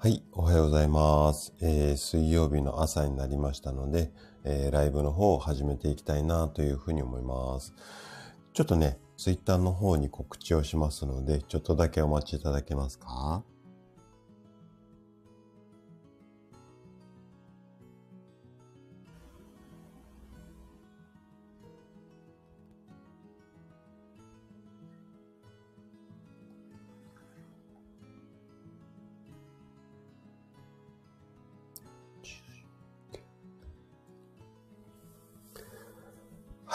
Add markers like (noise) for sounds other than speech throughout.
はい、おはようございます。えー、水曜日の朝になりましたので、えー、ライブの方を始めていきたいなというふうに思います。ちょっとね、ツイッターの方に告知をしますので、ちょっとだけお待ちいただけますか？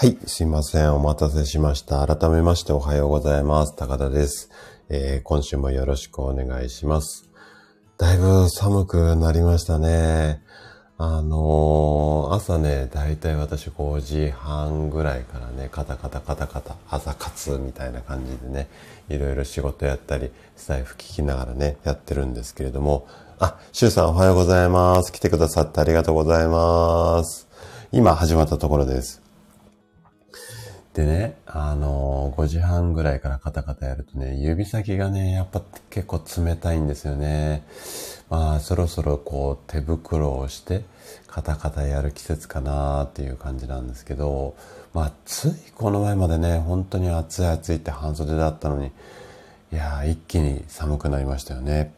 はい、すいません。お待たせしました。改めましておはようございます。高田です。えー、今週もよろしくお願いします。だいぶ寒くなりましたね。あのー、朝ね、だいたい私5時半ぐらいからね、カタカタカタカタ、朝活みたいな感じでね、いろいろ仕事やったり、スタイフ聞きながらね、やってるんですけれども、あ、シュウさんおはようございます。来てくださってありがとうございます。今始まったところです。でね、あのー、5時半ぐらいからカタカタやるとね、指先がね、やっぱ結構冷たいんですよね。まあ、そろそろこう手袋をして、カタカタやる季節かなっていう感じなんですけど、まあ、ついこの前までね、本当に暑い暑いって半袖だったのに、いやー、一気に寒くなりましたよね。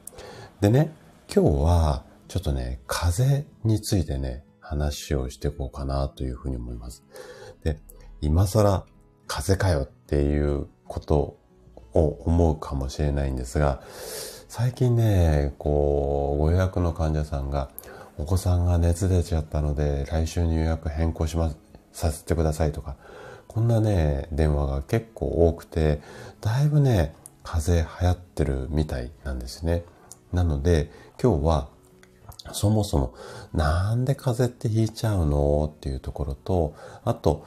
でね、今日は、ちょっとね、風についてね、話をしていこうかなというふうに思います。で、今更風邪かよっていうことを思うかもしれないんですが、最近ね、こう、ご予約の患者さんが、お子さんが熱出ちゃったので、来週に予約変更します、させてくださいとか、こんなね、電話が結構多くて、だいぶね、風邪流行ってるみたいなんですね。なので、今日は、そもそも、なんで風邪ってひいちゃうの？っていうところと、あと、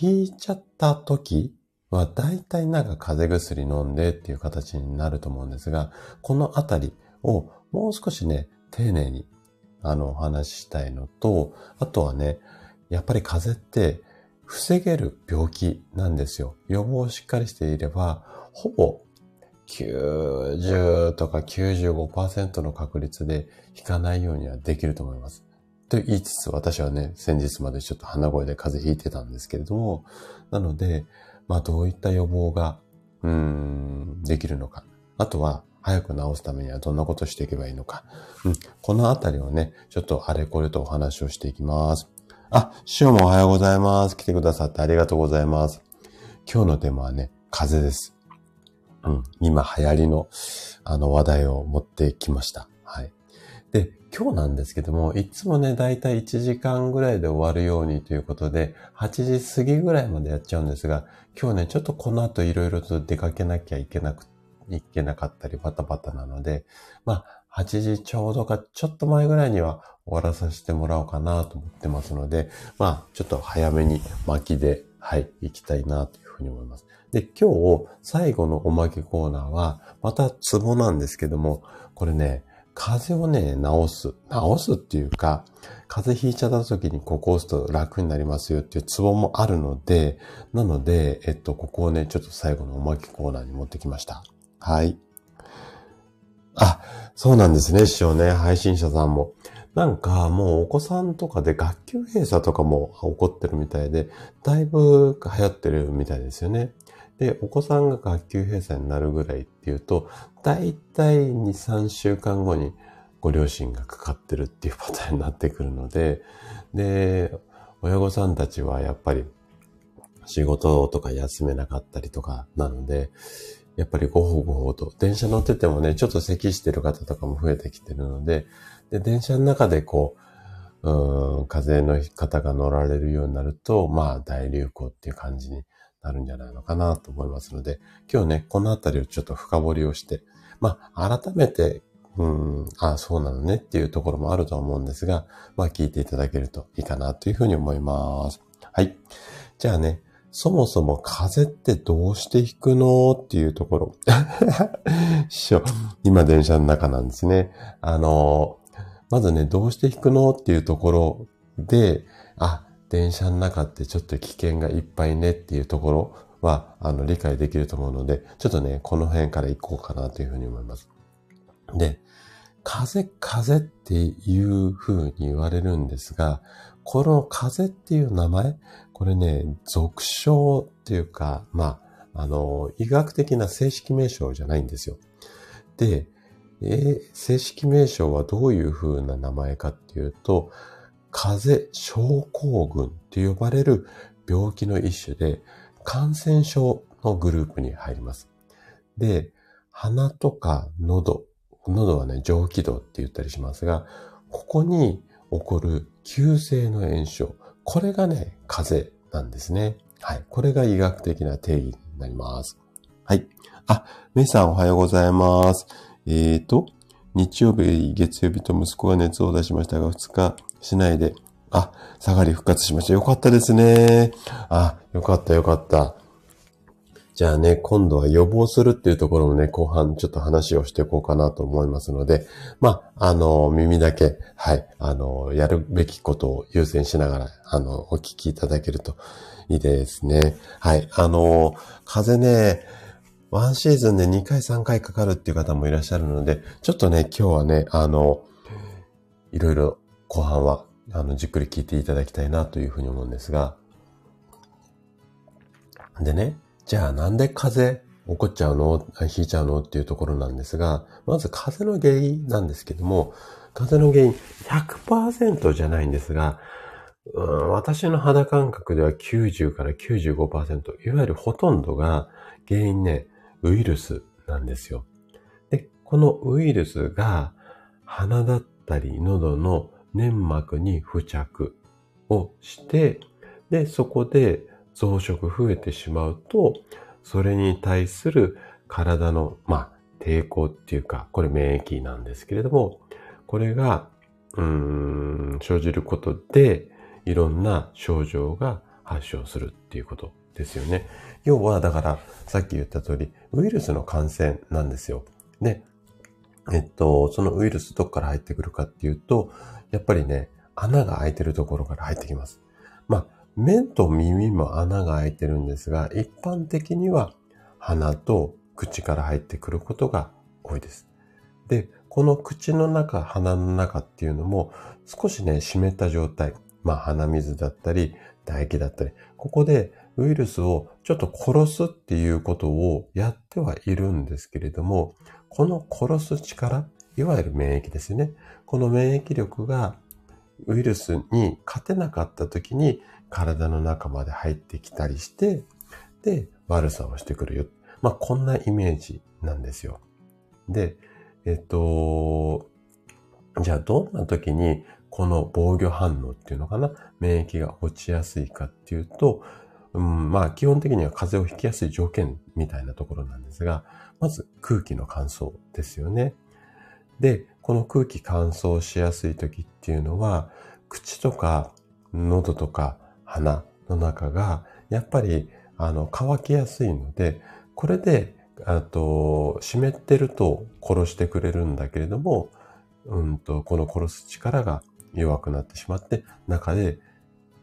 引いちゃった時は大体なんか風邪薬飲んでっていう形になると思うんですが、このあたりをもう少しね、丁寧にあのお話ししたいのと、あとはね、やっぱり風邪って防げる病気なんですよ。予防をしっかりしていれば、ほぼ90とか95%の確率で引かないようにはできると思います。と言いつつ、私はね、先日までちょっと鼻声で風邪ひいてたんですけれども、なので、まあどういった予防が、うん、できるのか。あとは、早く治すためにはどんなことしていけばいいのか。うん、このあたりをね、ちょっとあれこれとお話をしていきます。あ、師匠もおはようございます。来てくださってありがとうございます。今日のテーマはね、風邪です。うん、今流行りの、あの話題を持ってきました。はい。今日なんですけども、いつもね、だいたい1時間ぐらいで終わるようにということで、8時過ぎぐらいまでやっちゃうんですが、今日ね、ちょっとこの後いろいろと出かけなきゃいけなく、いけなかったりバタバタなので、まあ、8時ちょうどかちょっと前ぐらいには終わらさせてもらおうかなと思ってますので、まあ、ちょっと早めに巻きで、はい、行きたいなというふうに思います。で、今日最後のおまけコーナーは、またツボなんですけども、これね、風邪をね、治す。治すっていうか、風邪ひいちゃった時にここを押すと楽になりますよっていうツボもあるので、なので、えっと、ここをね、ちょっと最後のおまけコーナーに持ってきました。はい。あ、そうなんですね、師匠ね、配信者さんも。なんかもうお子さんとかで学級閉鎖とかも起こってるみたいで、だいぶ流行ってるみたいですよね。で、お子さんが学級閉鎖になるぐらいっていうと、だいたい2、3週間後にご両親がかかってるっていうパターンになってくるので、で、親御さんたちはやっぱり仕事とか休めなかったりとかなので、やっぱりごほごほと、電車乗っててもね、ちょっと咳してる方とかも増えてきてるので、で、電車の中でこう、うん、風邪の方が乗られるようになると、まあ大流行っていう感じになるんじゃないのかなと思いますので、今日ね、このあたりをちょっと深掘りをして、まあ、改めて、うん、ああそうなのねっていうところもあると思うんですが、まあ、聞いていただけるといいかなというふうに思います。はい。じゃあね、そもそも風ってどうして引くのっていうところ。(laughs) 師匠、今電車の中なんですね。あの、まずね、どうして引くのっていうところで、あ、電車の中ってちょっと危険がいっぱいねっていうところは、あの、理解できると思うので、ちょっとね、この辺から行こうかなというふうに思います。で、風、風っていう風に言われるんですが、この風っていう名前、これね、俗称っていうか、まあ、あの、医学的な正式名称じゃないんですよ。で、えー、正式名称はどういう風な名前かっていうと、風邪症候群って呼ばれる病気の一種で、感染症のグループに入ります。で、鼻とか喉、喉はね、上気道って言ったりしますが、ここに起こる急性の炎症。これがね、風邪なんですね。はい。これが医学的な定義になります。はい。あ、メイさんおはようございます。えーと、日曜日、月曜日と息子が熱を出しましたが、2日しないで、あ、下がり復活しました。よかったですね。あ、よかったよかった。じゃあね、今度は予防するっていうところもね、後半ちょっと話をしていこうかなと思いますので、まあ、あの、耳だけ、はい、あの、やるべきことを優先しながら、あの、お聞きいただけるといいですね。はい、あの、風邪ね、ワンシーズンで2回3回かかるっていう方もいらっしゃるので、ちょっとね、今日はね、あの、いろいろ後半は、あの、じっくり聞いていただきたいなというふうに思うんですが、でね、じゃあなんで風邪起こっちゃうの？引いちゃうの？っていうところなんですが、まず風邪の原因なんですけども、風邪の原因100%じゃないんですが、うん、私の肌感覚では90から95%、いわゆるほとんどが原因ね、ウイルスなんですよ。で、このウイルスが鼻だったり喉の粘膜に付着をして、で、そこで増殖増えてしまうと、それに対する体の、まあ、抵抗っていうか、これ免疫なんですけれども、これが、うーん、生じることで、いろんな症状が発症するっていうことですよね。要は、だから、さっき言った通り、ウイルスの感染なんですよ。で、えっと、そのウイルスどこから入ってくるかっていうと、やっぱりね、穴が開いてるところから入ってきます。まあ、目と耳も穴が開いてるんですが、一般的には鼻と口から入ってくることが多いです。で、この口の中、鼻の中っていうのも少しね、湿った状態。まあ鼻水だったり、唾液だったり、ここでウイルスをちょっと殺すっていうことをやってはいるんですけれども、この殺す力、いわゆる免疫ですよね。この免疫力がウイルスに勝てなかった時に体の中まで入ってきたりして、で、悪さをしてくるよ。まあ、こんなイメージなんですよ。で、えっと、じゃあどんな時にこの防御反応っていうのかな？免疫が落ちやすいかっていうと、うん、まあ基本的には風邪をひきやすい条件みたいなところなんですが、まず空気の乾燥ですよね。で、この空気乾燥しやすい時っていうのは、口とか喉とか鼻の中が、やっぱり、あの、乾きやすいので、これで、あと、湿ってると殺してくれるんだけれども、うんと、この殺す力が弱くなってしまって、中で、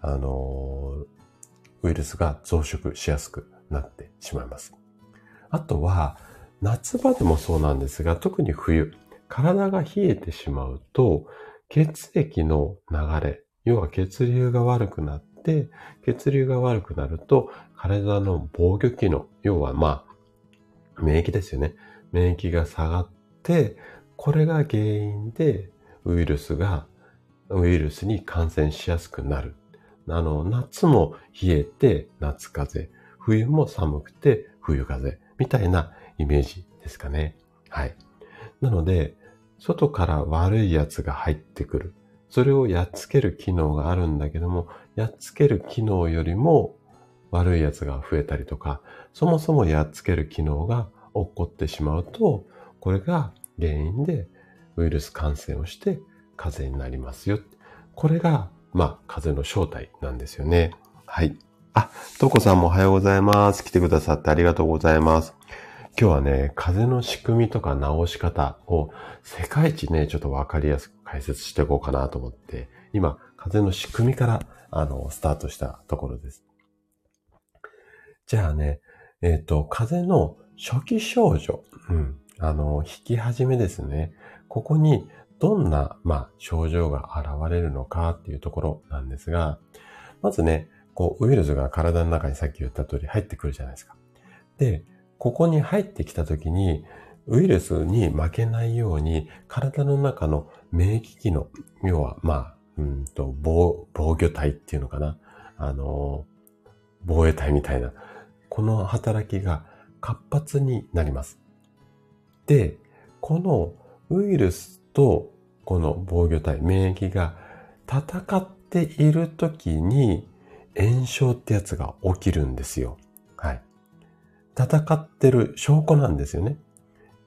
あの、ウイルスが増殖しやすくなってしまいます。あとは、夏場でもそうなんですが、特に冬、体が冷えてしまうと、血液の流れ、要は血流が悪くなって、血流が悪くなると、体の防御機能、要はまあ、免疫ですよね。免疫が下がって、これが原因でウイルスが、ウイルスに感染しやすくなる。あの、夏も冷えて夏風邪、冬も寒くて冬風邪、みたいなイメージですかね。はい。なので、外から悪いやつが入ってくる。それをやっつける機能があるんだけども、やっつける機能よりも悪いやつが増えたりとか、そもそもやっつける機能が起こってしまうと、これが原因でウイルス感染をして風邪になりますよ。これが、まあ、風邪の正体なんですよね。はい。あ、トコさんもおはようございます。来てくださってありがとうございます。今日はね、風邪の仕組みとか治し方を世界一ね、ちょっとわかりやすく解説していこうかなと思って、今、風の仕組みから、あの、スタートしたところです。じゃあね、えっ、ー、と、風邪の初期症状、うん、あの、引き始めですね。ここにどんな、まあ、症状が現れるのかっていうところなんですが、まずね、こう、ウイルスが体の中にさっき言った通り入ってくるじゃないですか。で、ここに入ってきた時に、ウイルスに負けないように、体の中の免疫機能、要は、まあ、うんと、防、防御体っていうのかな。あの、防衛体みたいな。この働きが活発になります。で、このウイルスとこの防御体、免疫が戦っている時に炎症ってやつが起きるんですよ。戦ってる証拠なんですよね。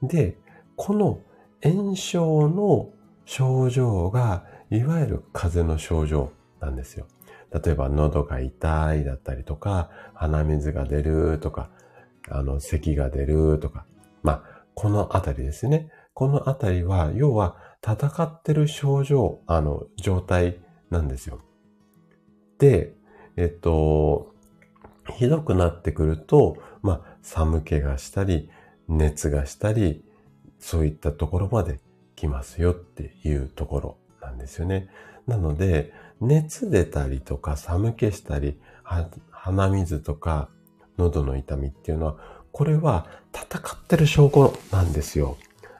で、この炎症の症状が、いわゆる風邪の症状なんですよ。例えば、喉が痛いだったりとか、鼻水が出るとか、あの、咳が出るとか。まあ、このあたりですね。このあたりは、要は、戦ってる症状、あの、状態なんですよ。で、えっと、ひどくなってくると、まあ、寒気がしたり、熱がしたり、そういったところまで来ますよっていうところなんですよね。なので、熱出たりとか寒気したり、鼻水とか喉の痛みっていうのは、これは戦ってる証拠なんですよ。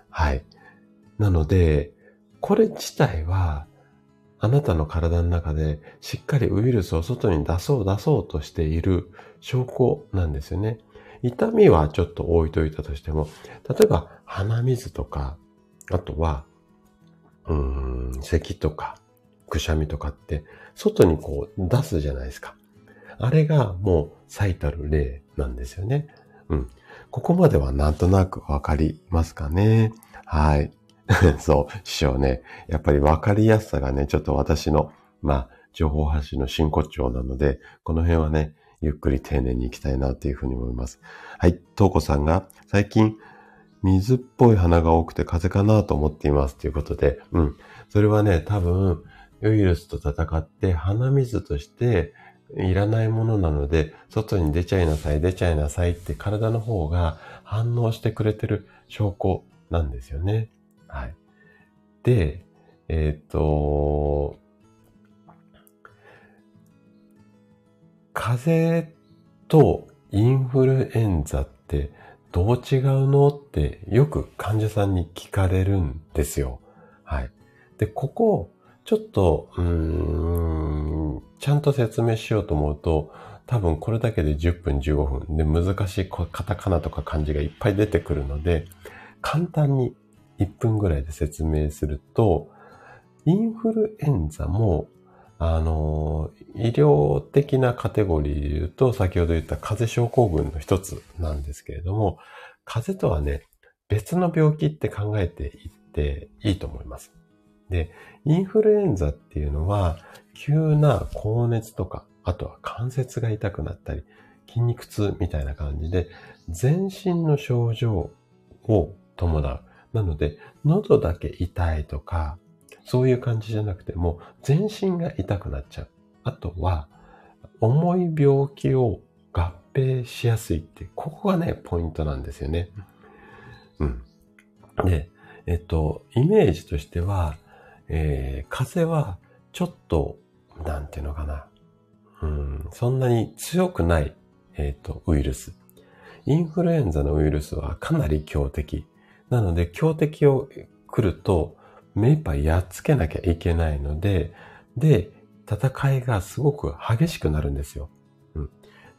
はい。なので、これ自体は、あなたの体の中でしっかりウイルスを外に出そう出そうとしている証拠なんですよね。痛みはちょっと置いといたとしても、例えば鼻水とか、あとは、うーん、咳とか、くしゃみとかって、外にこう出すじゃないですか。あれがもう最たる例なんですよね。うん。ここまではなんとなくわかりますかね。はい。(laughs) そう、師匠ね。やっぱりわかりやすさがね、ちょっと私の、まあ、情報発信の真骨頂なので、この辺はね、ゆっくり丁寧に行きたいなというふうに思います。はい。とうこさんが、最近、水っぽい花が多くて風邪かなと思っていますということで、うん。それはね、多分、ウイルスと戦って鼻水としていらないものなので、外に出ちゃいなさい、出ちゃいなさいって体の方が反応してくれてる証拠なんですよね。はい。で、えっ、ー、と、風邪とインフルエンザってどう違うのってよく患者さんに聞かれるんですよ。はい。で、ここ、ちょっと、うーん、ちゃんと説明しようと思うと、多分これだけで10分15分で難しいカタカナとか漢字がいっぱい出てくるので、簡単に1分ぐらいで説明すると、インフルエンザも、あの、医療的なカテゴリーで言うと、先ほど言った風邪症候群の一つなんですけれども、風邪とはね、別の病気って考えていっていいと思います。で、インフルエンザっていうのは、急な高熱とか、あとは関節が痛くなったり、筋肉痛みたいな感じで、全身の症状を伴う。なので、喉だけ痛いとか、そういう感じじゃなくても、全身が痛くなっちゃう。あとは、重い病気を合併しやすいって、ここがね、ポイントなんですよね。うん。で、えっと、イメージとしては、えー、風邪はちょっと、なんていうのかな。うん、そんなに強くない、えっ、と、ウイルス。インフルエンザのウイルスはかなり強敵。なので、強敵を来ると、目いっぱいやっつけなきゃいけないので、で、戦いがすごく激しくなるんですよ。うん、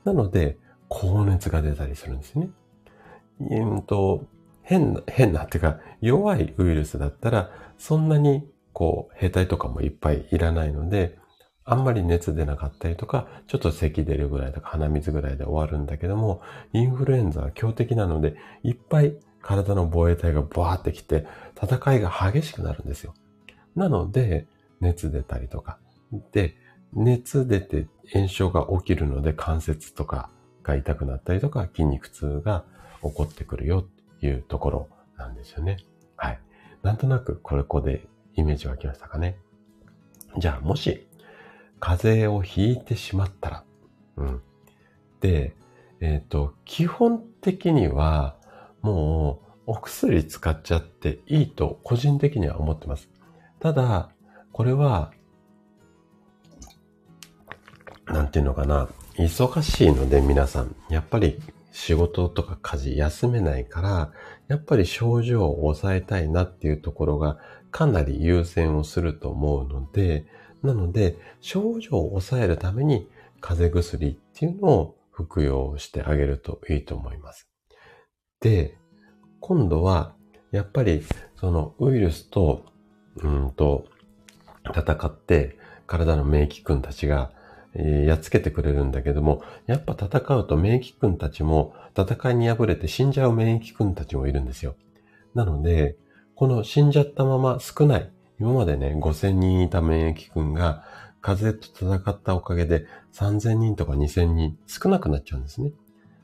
なので、高熱が出たりするんですね。うんと、変な、変なっていうか、弱いウイルスだったら、そんなに、こう、兵隊とかもいっぱいいらないので、あんまり熱出なかったりとか、ちょっと咳出るぐらいとか鼻水ぐらいで終わるんだけども、インフルエンザは強敵なので、いっぱい体の防衛隊がバーってきて、戦いが激しくなるんですよ。なので、熱出たりとか。で、熱出て炎症が起きるので関節とかが痛くなったりとか筋肉痛が起こってくるよっていうところなんですよね。はい。なんとなくこれこでイメージ湧きましたかね。じゃあもし風邪をひいてしまったら、うん。で、えっ、ー、と、基本的にはもうお薬使っちゃっていいと個人的には思ってます。ただ、これは、なんていうのかな、忙しいので皆さん、やっぱり仕事とか家事休めないから、やっぱり症状を抑えたいなっていうところがかなり優先をすると思うので、なので、症状を抑えるために風邪薬っていうのを服用してあげるといいと思います。で、今度は、やっぱり、そのウイルスと、うんと、戦って体の免疫君たちが、やっつけてくれるんだけども、やっぱ戦うと免疫君たちも戦いに敗れて死んじゃう免疫君たちもいるんですよ。なので、この死んじゃったまま少ない、今までね、5000人いた免疫君が風邪と戦ったおかげで3000人とか2000人少なくなっちゃうんですね。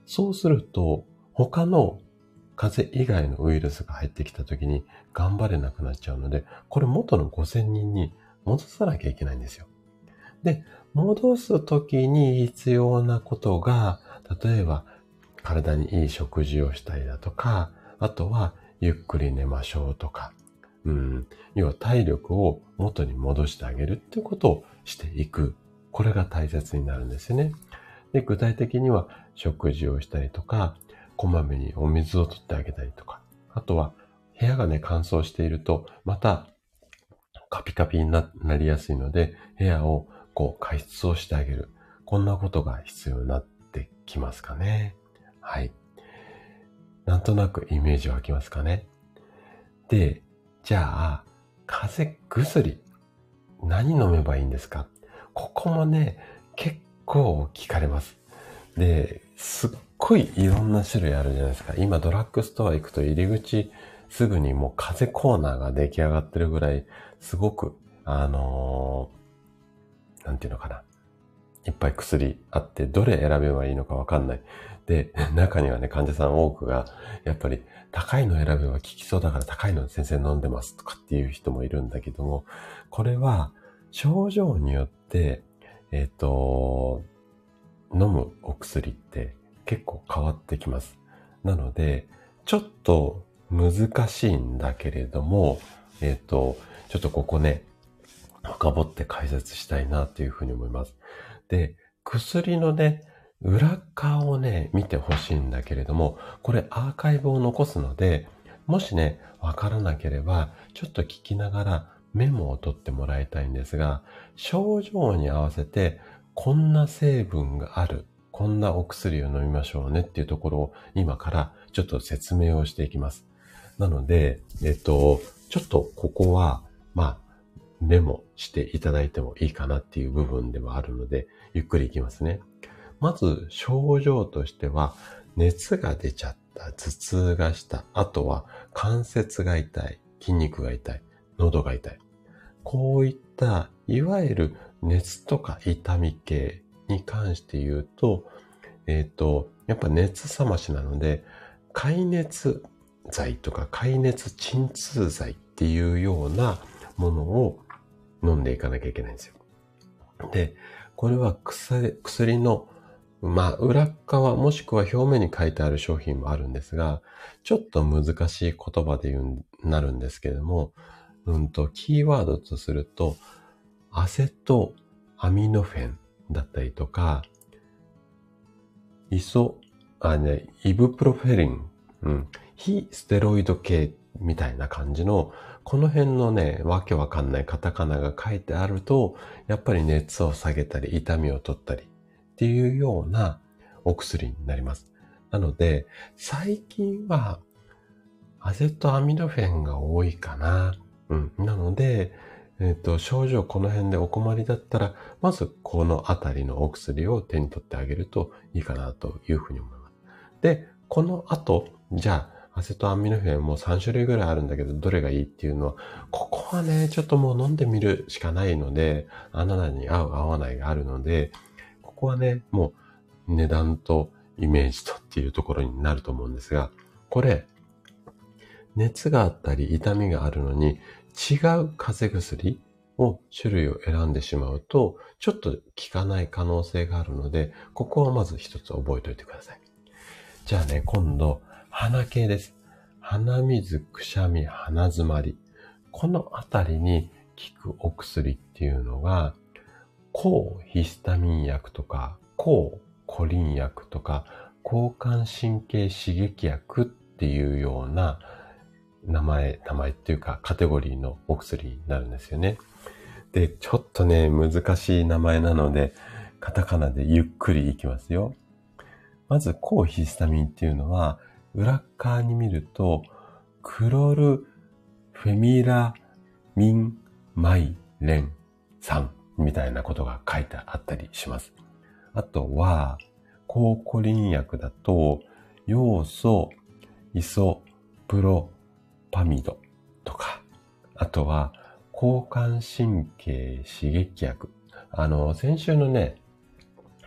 そうすると、他の風邪以外のウイルスが入ってきた時に頑張れなくなっちゃうので、これ元の5000人に戻さなきゃいけないんですよ。で、戻す時に必要なことが、例えば体にいい食事をしたりだとか、あとはゆっくり寝ましょうとか、うん、要は体力を元に戻してあげるってことをしていく。これが大切になるんですよね。で、具体的には食事をしたりとか、こまめにお水を取ってあげたりとか、あとは部屋がね、乾燥していると、またカピカピになりやすいので、部屋をこう加湿をしてあげる。こんなことが必要になってきますかね。はい。なんとなくイメージ湧きますかね。で、じゃあ、風邪薬、何飲めばいいんですか？ここもね、結構聞かれます。で、すっごいいろんな種類あるじゃないですか。今ドラッグストア行くと入り口すぐにもう風コーナーが出来上がってるぐらい、すごく、あのー、なんていうのかな。いっぱい薬あって、どれ選べばいいのかわかんない。で、(laughs) 中にはね、患者さん多くが、やっぱり高いの選べば効きそうだから高いの先生飲んでますとかっていう人もいるんだけども、これは症状によって、えっ、ー、と、飲むお薬って結構変わってきます。なので、ちょっと難しいんだけれども、えっ、ー、と、ちょっとここね、深掘って解説したいなというふうに思います。で、薬のね、裏側をね、見てほしいんだけれども、これアーカイブを残すので、もしね、わからなければ、ちょっと聞きながらメモを取ってもらいたいんですが、症状に合わせて、こんな成分がある、こんなお薬を飲みましょうねっていうところを今からちょっと説明をしていきます。なので、えっと、ちょっとここは、まあ、メモしていただいてもいいかなっていう部分ではあるので、ゆっくりいきますね。まず症状としては、熱が出ちゃった、頭痛がした、あとは関節が痛い、筋肉が痛い、喉が痛い。こういった、いわゆる熱とか痛み系に関して言うと、えっ、ー、と、やっぱ熱冷ましなので、解熱剤とか解熱鎮痛剤っていうようなものを飲んでいかなきゃいけないんですよ。で、これは薬のまあ、裏側もしくは表面に書いてある商品もあるんですが、ちょっと難しい言葉で言う、なるんですけれども、うんと、キーワードとすると、アセトアミノフェンだったりとか、イソ、あ、ね、イブプロフェリン、うん、非ステロイド系みたいな感じの、この辺のね、わけわかんないカタカナが書いてあると、やっぱり熱を下げたり、痛みを取ったり、っていうようなお薬になります。なので、最近はアゼトアミノフェンが多いかな。うん。なので、えっ、ー、と、症状この辺でお困りだったら、まずこのあたりのお薬を手に取ってあげるといいかなというふうに思います。で、この後、じゃあ、アセトアミノフェンも3種類ぐらいあるんだけど、どれがいいっていうのは、ここはね、ちょっともう飲んでみるしかないので、あなたに合う合わないがあるので、ここはね、もう値段とイメージとっていうところになると思うんですが、これ、熱があったり痛みがあるのに違う風邪薬を種類を選んでしまうと、ちょっと効かない可能性があるので、ここはまず一つ覚えておいてください。じゃあね、今度、鼻系です。鼻水、くしゃみ、鼻詰まり。このあたりに効くお薬っていうのが、抗ヒスタミン薬とか、抗コリン薬とか、交感神経刺激薬っていうような名前、名前っていうかカテゴリーのお薬になるんですよね。で、ちょっとね、難しい名前なので、カタカナでゆっくりいきますよ。まず、抗ヒスタミンっていうのは、裏側に見ると、クロルフェミラミンマイレン酸みたいなことが書いてあったりします。あとは、抗コリン薬だと、要素、イソプロパミドとか、あとは、交感神経刺激薬。あの、先週のね、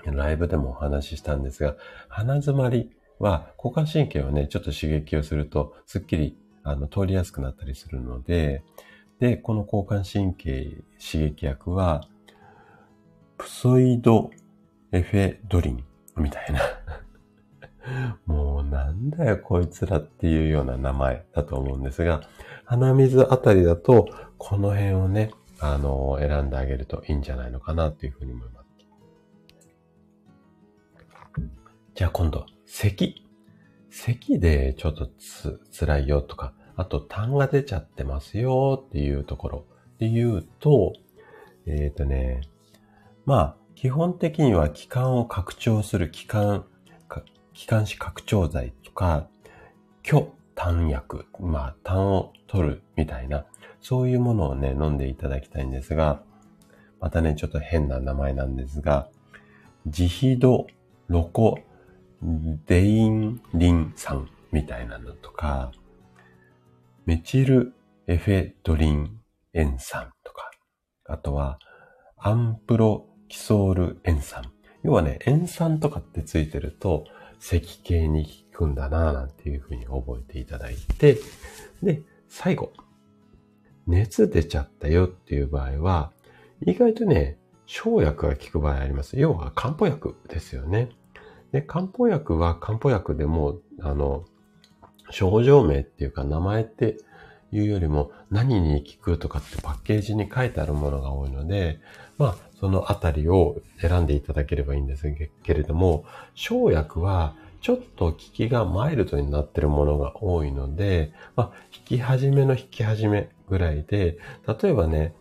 ライブでもお話ししたんですが、鼻詰まりは、交感神経をね、ちょっと刺激をすると、すっきり、あの、通りやすくなったりするので、で、この交感神経刺激薬は、プソイドエフェドリンみたいなもうなんだよこいつらっていうような名前だと思うんですが、鼻水あたりだと、この辺をね、あの、選んであげるといいんじゃないのかなっていうふうに思います。じゃあ今度、咳。咳でちょっとつ、辛いよとか、あと痰が出ちゃってますよっていうところで言うと、えっ、ー、とね、まあ、基本的には気管を拡張する気管、気管支拡張剤とか、虚痰薬、まあ、痰を取るみたいな、そういうものをね、飲んでいただきたいんですが、またね、ちょっと変な名前なんですが、ジヒドロコデインリン酸みたいなのとか、メチルエフェドリン塩酸とか、あとはアンプロキソール塩酸。要はね、塩酸とかってついてると、石形に効くんだなぁなんていうふうに覚えていただいて、で、最後。熱出ちゃったよっていう場合は、意外とね、生薬が効く場合あります。要は漢方薬ですよね。で、漢方薬は漢方薬でも、あの、症状名っていうか名前っていうよりも何に効くとかってパッケージに書いてあるものが多いので、まあ、そのあたりを選んでいただければいいんですけれども、生薬はちょっと効きがマイルドになってるものが多いので、まあ、引き始めの引き始めぐらいで、例えばね、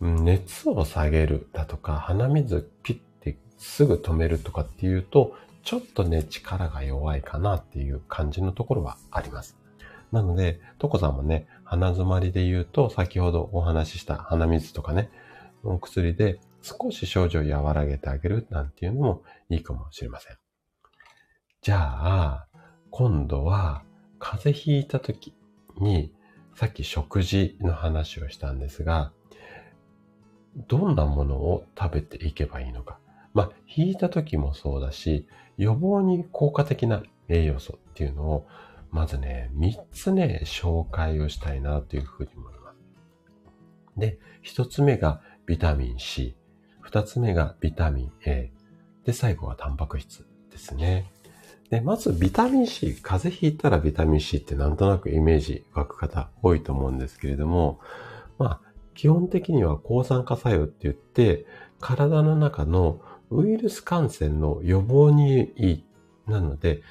熱を下げるだとか、鼻水ピッてすぐ止めるとかっていうと、ちょっとね、力が弱いかなっていう感じのところはあります。なので、トコさんもね、鼻詰まりで言うと、先ほどお話しした鼻水とかね、お薬で少し症状を和らげてあげるなんていうのもいいかもしれません。じゃあ、今度は風邪ひいた時に、さっき食事の話をしたんですが、どんなものを食べていけばいいのか。まあ、引いた時もそうだし、予防に効果的な栄養素っていうのを、まずね、3つね、紹介をしたいなというふうに思います。で、1つ目がビタミン C、2つ目がビタミン A、で、最後はタンパク質ですね。で、まずビタミン C、風邪ひいたらビタミン C ってなんとなくイメージ湧く方多いと思うんですけれども、まあ、基本的には抗酸化作用って言って、体の中のウイルス感染の予防にいい。なので、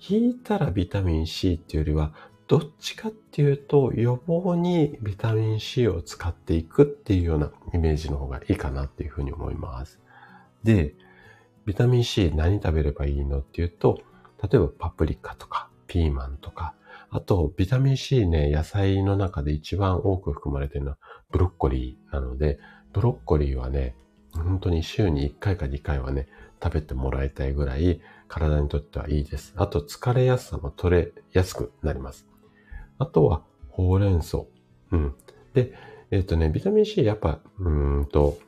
引いたらビタミン C っていうよりは、どっちかっていうと予防にビタミン C を使っていくっていうようなイメージの方がいいかなっていうふうに思います。で、ビタミン C 何食べればいいのっていうと、例えばパプリカとかピーマンとか、あとビタミン C ね、野菜の中で一番多く含まれてるのはブロッコリーなので、ブロッコリーはね、本当に週に1回か2回はね、食べてもらいたいぐらい体にとってはいいです。あと疲れやすさも取れやすくなります。あとはほうれん草。うん。で、えっ、ー、とね、ビタミン C やっぱ、うんと、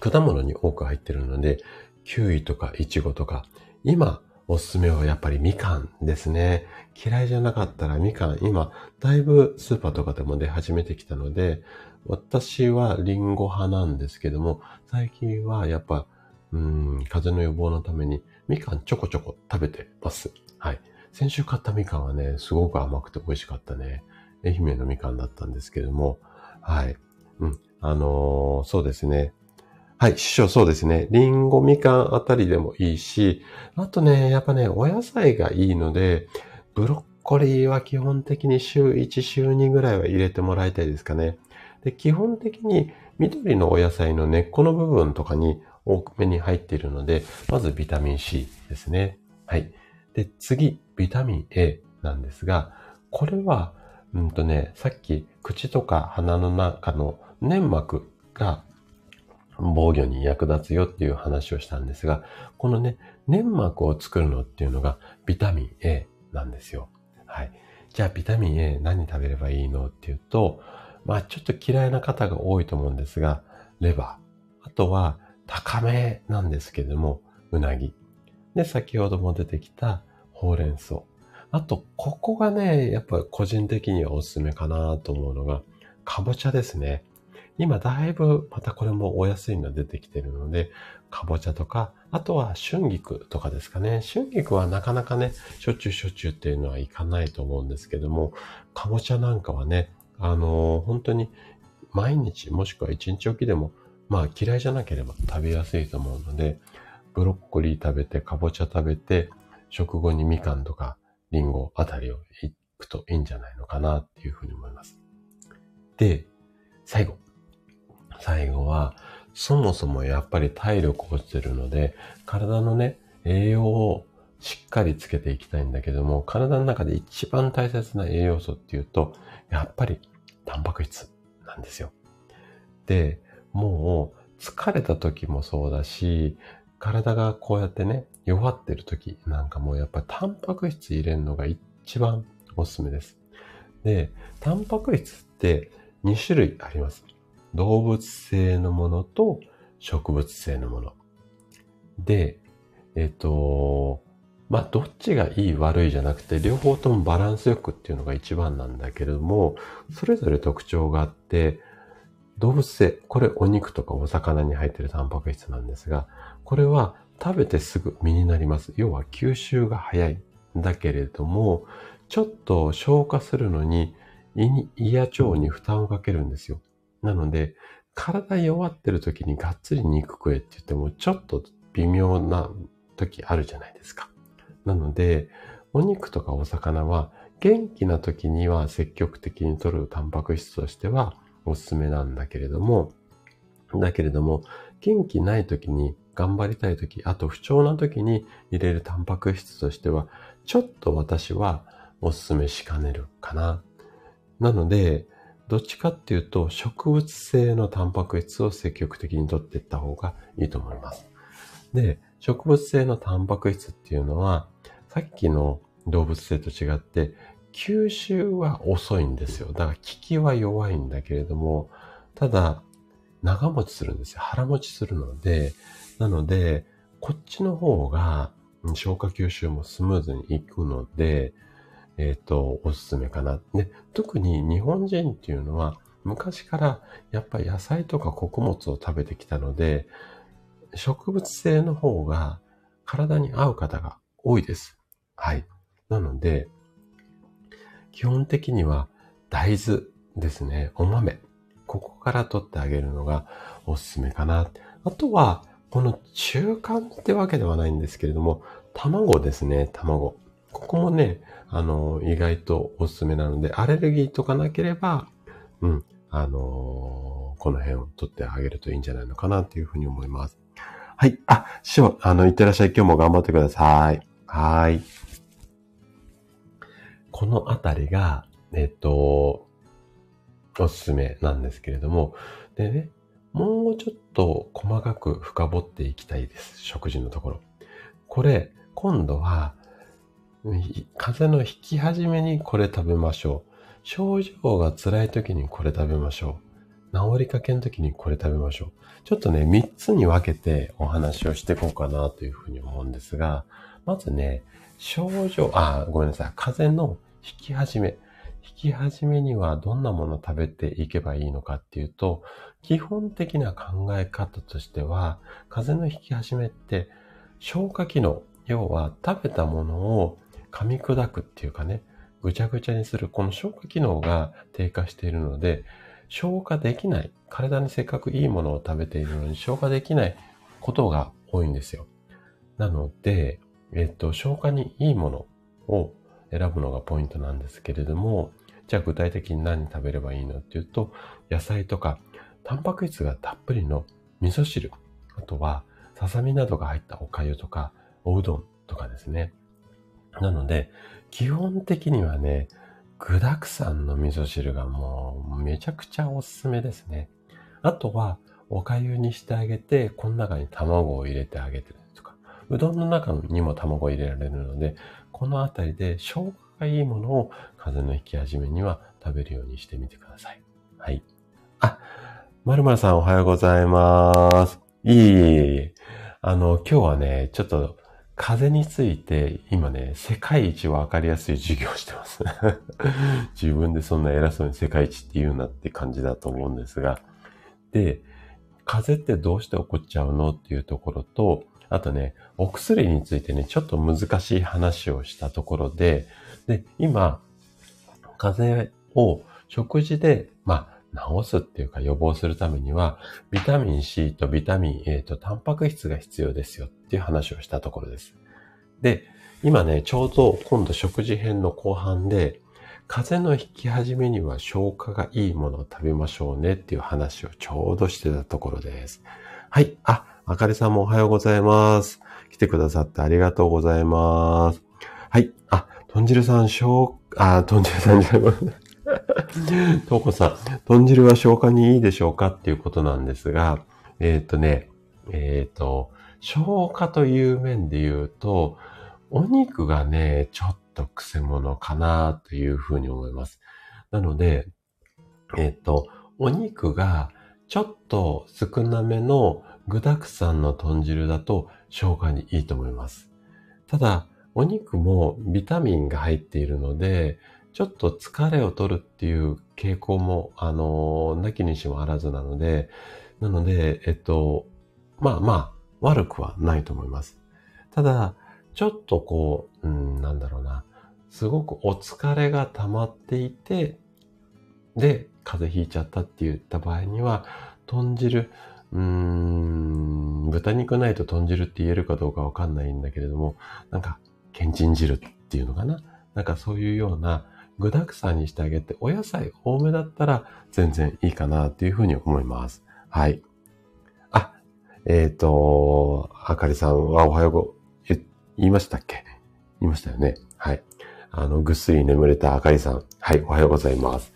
果物に多く入ってるので、キウイとかイチゴとか、今おすすめはやっぱりみかんですね。嫌いじゃなかったらみかん、今、だいぶスーパーとかでも出始めてきたので、私はリンゴ派なんですけども、最近はやっぱ、うん、風邪の予防のためにみかんちょこちょこ食べてます。はい。先週買ったみかんはね、すごく甘くて美味しかったね。愛媛のみかんだったんですけども、はい。うん。あのー、そうですね。はい、師匠そうですね。リンゴ、みかんあたりでもいいし、あとね、やっぱね、お野菜がいいので、ブロッコリーは基本的に週1、週2ぐらいは入れてもらいたいですかね。で、基本的に緑のお野菜の根っこの部分とかに多めに入っているので、まずビタミン C ですね。はい。で、次、ビタミン A なんですが、これは、うんとね、さっき口とか鼻の中の粘膜が防御に役立つよっていう話をしたんですが、このね、粘膜を作るのっていうのがビタミン A なんですよ。はい。じゃあビタミン A 何食べればいいのっていうと、まあちょっと嫌いな方が多いと思うんですが、レバー。あとは高めなんですけども、うなぎ。で、先ほども出てきたほうれん草。あと、ここがね、やっぱ個人的にはおすすめかなと思うのが、かぼちゃですね。今だいぶまたこれもお安いの出てきてるので、かぼちゃとか、あとは春菊とかですかね。春菊はなかなかね、しょっちゅうしょっちゅうっていうのはいかないと思うんですけども、かぼちゃなんかはね、あのー、本当に毎日もしくは一日おきでも、まあ嫌いじゃなければ食べやすいと思うので、ブロッコリー食べて、かぼちゃ食べて、食後にみかんとかリンゴあたりを行くといいんじゃないのかなっていうふうに思います。で、最後。最後は、そもそもやっぱり体力落ちてるので、体のね、栄養をしっかりつけていきたいんだけども、体の中で一番大切な栄養素っていうと、やっぱりタンパク質なんですよ。で、もう疲れた時もそうだし、体がこうやってね、弱ってる時なんかもやっぱりタンパク質入れるのが一番おすすめです。で、タンパク質って2種類あります。動物性のものと植物性のもの。で、えっ、と、まあ、どっちがいい悪いじゃなくて、両方ともバランスよくっていうのが一番なんだけれども、それぞれ特徴があって、動物性、これお肉とかお魚に入ってるタンパク質なんですが、これは食べてすぐ身になります。要は吸収が早い。だけれども、ちょっと消化するのに胃に胃や腸に負担をかけるんですよ。なので、体弱ってる時にがっつり肉食えって言っても、ちょっと微妙な時あるじゃないですか。なので、お肉とかお魚は元気な時には積極的に摂るタンパク質としてはおすすめなんだけれども、だけれども、元気ない時に頑張りたい時、あと不調な時に入れるタンパク質としては、ちょっと私はおすすめしかねるかな。なので、どっちかっていうと、植物性のタンパク質を積極的に取っていった方がいいと思います。で、植物性のタンパク質っていうのは、さっきの動物性と違って、吸収は遅いんですよ。だから効きは弱いんだけれども、ただ、長持ちするんですよ。腹持ちするので、なので、こっちの方が消化吸収もスムーズにいくので、えっ、ー、と、おすすめかな。で、特に日本人っていうのは、昔からやっぱり野菜とか穀物を食べてきたので、植物性の方が体に合う方が多いです。はい。なので、基本的には大豆ですね。お豆。ここから取ってあげるのがおすすめかな。あとは、この中間ってわけではないんですけれども、卵ですね、卵。ここもね、あの、意外とおすすめなので、アレルギーとかなければ、うん、あのこの辺を取ってあげるといいんじゃないのかなっていうふうに思います。はい。あ、師匠、あの、いってらっしゃい。今日も頑張ってください。はい。このあたりが、えっと、おすすめなんですけれども、でね、もうちょっと細かく深掘っていきたいです。食事のところ。これ、今度は、風邪の引き始めにこれ食べましょう。症状が辛い時にこれ食べましょう。治りかけの時にこれ食べましょう。ちょっとね、三つに分けてお話をしていこうかなというふうに思うんですが、まずね、症状、あ、ごめんなさい。風邪の引き始め。引き始めにはどんなものを食べていけばいいのかっていうと、基本的な考え方としては、風邪の引き始めって消化機能、要は食べたものを噛み砕くっていうかね、ぐちゃぐちゃにするこの消化機能が低下しているので、消化できない、体にせっかくいいものを食べているのに消化できないことが多いんですよ。なので、えっと、消化にいいものを選ぶのがポイントなんですけれども、じゃあ具体的に何食べればいいのっていうと、野菜とか、タンパク質がたっぷりの味噌汁、あとは、ささみなどが入ったお粥とか、おうどんとかですね。なので、基本的にはね、具沢山の味噌汁がもうめちゃくちゃおすすめですね。あとは、お粥にしてあげて、この中に卵を入れてあげてとか、うどんの中にも卵を入れられるので、このあたりで消化がいいものを風邪の引き始めには食べるようにしてみてください。はい。あ、まるまるさんおはようございます。いいえ。あの、今日はね、ちょっと風邪について今ね、世界一わかりやすい授業をしてます。(laughs) 自分でそんな偉そうに世界一って言うなって感じだと思うんですが。で、風邪ってどうして起こっちゃうのっていうところと、あとね、お薬についてね、ちょっと難しい話をしたところで、で、今、風邪を食事で、まあ、治すっていうか予防するためには、ビタミン C とビタミン A とタンパク質が必要ですよっていう話をしたところです。で、今ね、ちょうど今度食事編の後半で、風邪の引き始めには消化がいいものを食べましょうねっていう話をちょうどしてたところです。はい。あ、あかりさんもおはようございます。来てくださってありがとうございます。はい。あ、豚汁さん、消、あ、豚汁さんじゃない。とうこさん、豚汁は消化にいいでしょうかっていうことなんですが、えっ、ー、とね、えっ、ー、と、消化という面で言うと、お肉がね、ちょっと癖者かなというふうに思います。なので、えっ、ー、と、お肉がちょっと少なめの具沢山の豚汁だと消化にいいと思います。ただ、お肉もビタミンが入っているので、ちょっと疲れを取るっていう傾向も、あの、なきにしもあらずなので、なので、えっと、まあまあ、悪くはないと思います。ただ、ちょっとこう、うん、なんだろうな。すごくお疲れが溜まっていて、で、風邪ひいちゃったって言った場合には、豚汁、うーん、豚肉ないと豚汁って言えるかどうかわかんないんだけれども、なんか、けんちん汁っていうのかな？なんかそういうような具沢山にしてあげて、お野菜多めだったら全然いいかなっていうふうに思います。はい。あ、えっ、ー、と、あかりさんはおはようご、言いましたっけ？言いましたよね。はい。あの、ぐっすり眠れたあかりさん。はい、おはようございます。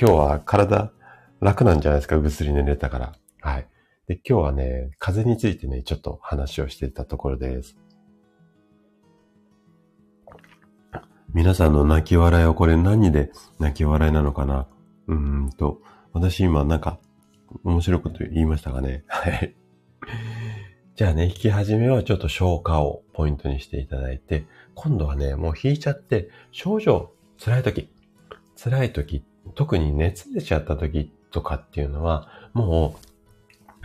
今日は体楽なんじゃないですか？ぐっすり寝れたから。はい。で、今日はね、風についてね、ちょっと話をしていたところです。皆さんの泣き笑いはこれ何で泣き笑いなのかな？うーんと、私今なんか面白いこと言いましたかね？はい。じゃあね、引き始めはちょっと消化をポイントにしていただいて、今度はね、もう引いちゃって症状辛い時、辛い時、特に熱出ちゃった時とかっていうのは、もう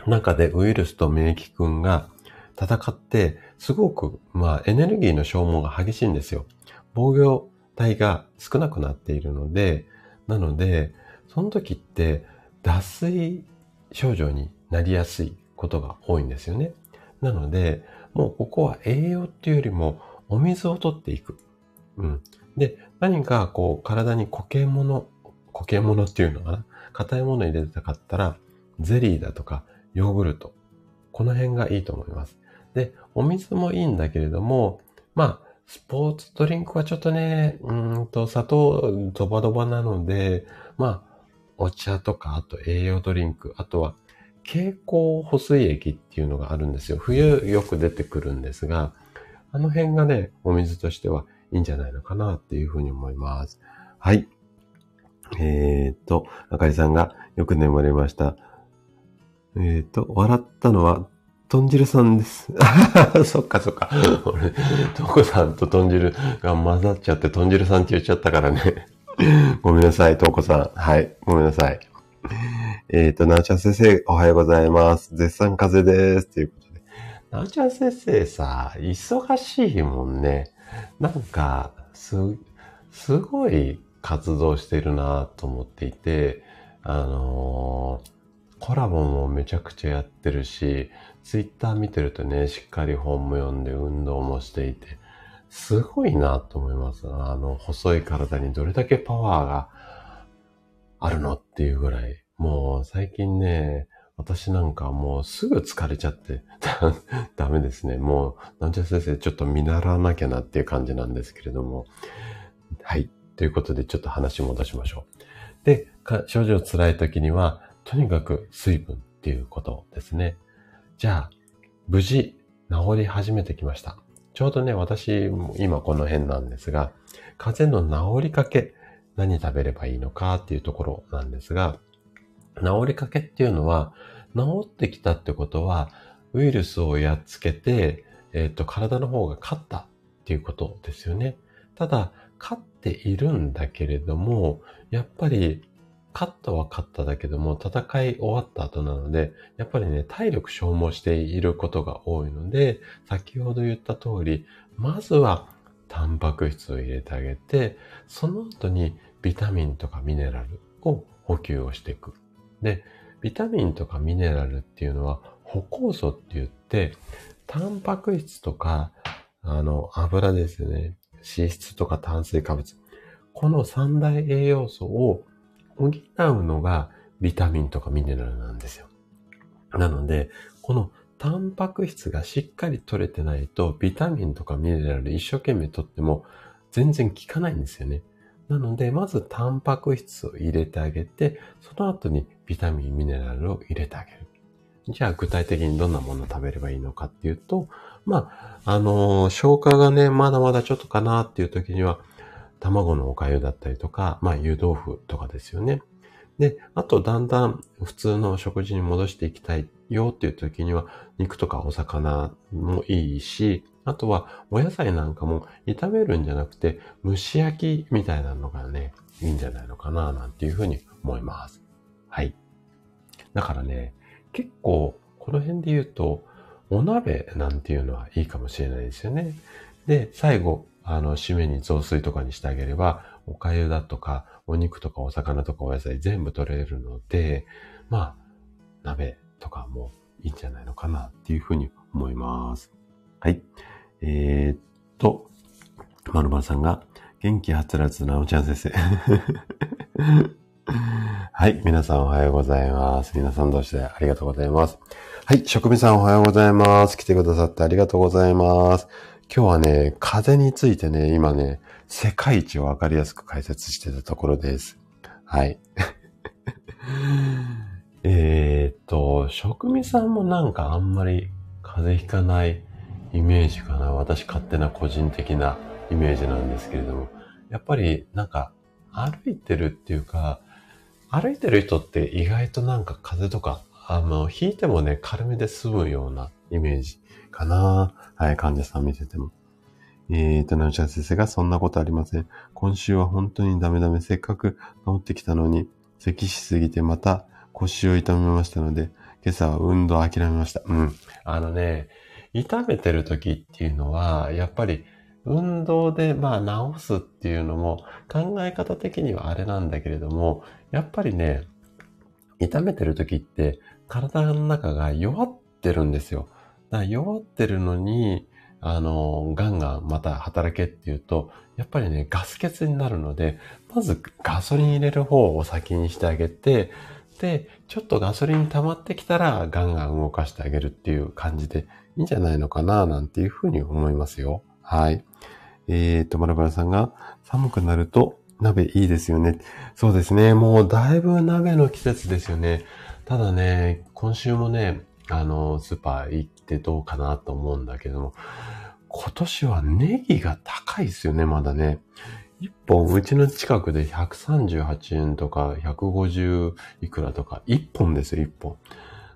中でウイルスと免疫君が戦って、すごく、まあ、エネルギーの消耗が激しいんですよ。防御体が少なくなっているので、なので、その時って脱水症状になりやすいことが多いんですよね。なので、もうここは栄養っていうよりもお水を取っていく。うん。で、何かこう体に固形物、固形物っていうのかな？硬いもの入れたかったら、ゼリーだとかヨーグルト。この辺がいいと思います。で、お水もいいんだけれども、まあ、スポーツドリンクはちょっとね、うんと、砂糖ドバドバなので、まあ、お茶とか、あと栄養ドリンク、あとは蛍光補水液っていうのがあるんですよ。冬よく出てくるんですが、あの辺がね、お水としてはいいんじゃないのかなっていうふうに思います。はい。えー、っと、あかりさんがよく眠れました。えー、っと、笑ったのは豚汁さんです。(laughs) そっかそっか。俺、トコさんと豚汁が混ざっちゃって豚汁さんって言っちゃったからね。ごめんなさい、トコさん。はい、ごめんなさい。えっ、ー、と、なおちゃん先生、おはようございます。絶賛風邪です。ということで。なおちゃん先生さ、忙しいもんね。なんか、す、すごい活動してるなと思っていて、あのー、コラボもめちゃくちゃやってるし、ツイッター見てるとね、しっかり本も読んで運動もしていて、すごいなと思います。あの、細い体にどれだけパワーがあるのっていうぐらい。もう最近ね、私なんかもうすぐ疲れちゃって (laughs) ダメですね。もう、なんちゃ先生ちょっと見習わなきゃなっていう感じなんですけれども。はい。ということでちょっと話戻しましょう。で、症状辛い時には、とにかく水分っていうことですね。じゃあ、無事治り始めてきました。ちょうどね、私も今この辺なんですが、風邪の治りかけ、何食べればいいのかっていうところなんですが、治りかけっていうのは、治ってきたってことは、ウイルスをやっつけて、えっ、と、体の方が勝ったっていうことですよね。ただ、勝っているんだけれども、やっぱり、勝ったは勝っただけども、戦い終わった後なので、やっぱりね、体力消耗していることが多いので、先ほど言った通り、まずは、タンパク質を入れてあげて、その後にビタミンとかミネラルを補給をしていく。で、ビタミンとかミネラルっていうのは歩酵素って言って、タンパク質とか、あの、油ですね。脂質とか炭水化物。この三大栄養素を補うのがビタミンとかミネラルなんですよ。なので、このタンパク質がしっかり取れてないと、ビタミンとかミネラル一生懸命取っても全然効かないんですよね。なので、まずタンパク質を入れてあげて、その後にビタミン、ミネラルを入れてあげる。じゃあ具体的にどんなものを食べればいいのかっていうと、まあ、あのー、消化がね、まだまだちょっとかなっていう時には、卵のお粥だったりとか、まあ、湯豆腐とかですよね。で、あとだんだん普通の食事に戻していきたいよっていう時には、肉とかお魚もいいし、あとはお野菜なんかも炒めるんじゃなくて蒸し焼きみたいなのがね、いいんじゃないのかななんていうふうに思います。はい。だからね、結構この辺で言うとお鍋なんていうのはいいかもしれないですよね。で、最後、あの、締めに雑炊とかにしてあげれば、お粥だとか、お肉とかお魚とかお野菜全部取れるので、まあ、鍋とかもいいんじゃないのかなっていうふうに思います。はい。えー、っと、まるまるさんが、元気はつらつなおちゃん先生。(laughs) はい。皆さんおはようございます。皆さん同士でありがとうございます。はい。職味さんおはようございます。来てくださってありがとうございます。今日はね、風についてね、今ね、世界一をわかりやすく解説してたところです。はい。(laughs) えっと、職味さんもなんかあんまり風邪ひかないイメージかな。私勝手な個人的なイメージなんですけれども、やっぱりなんか歩いてるっていうか、歩いてる人って意外となんか風邪とか、あの、引いてもね、軽めで済むようなイメージかな。はい、患者さん見てても。えーと、なおちゃん先生がそんなことありません。今週は本当にダメダメ。せっかく治ってきたのに、咳しすぎてまた腰を痛めましたので、今朝は運動諦めました。うん。あのね、痛めてる時っていうのは、やっぱり運動でまあ治すっていうのも考え方的にはあれなんだけれども、やっぱりね、痛めてる時って体の中が弱ってるんですよ。だから弱ってるのに、あの、ガンガンまた働けっていうと、やっぱりね、ガス欠になるので、まずガソリン入れる方を先にしてあげて、で、ちょっとガソリン溜まってきたらガンガン動かしてあげるっていう感じでいいんじゃないのかななんていうふうに思いますよ。はい。えーと、バラバラさんが寒くなると鍋いいですよね。そうですね。もうだいぶ鍋の季節ですよね。ただね、今週もね、あの、スーパー行ってどうかなと思うんだけども、今年はネギが高いですよね、まだね。一本、うちの近くで138円とか150いくらとか、一本ですよ、一本。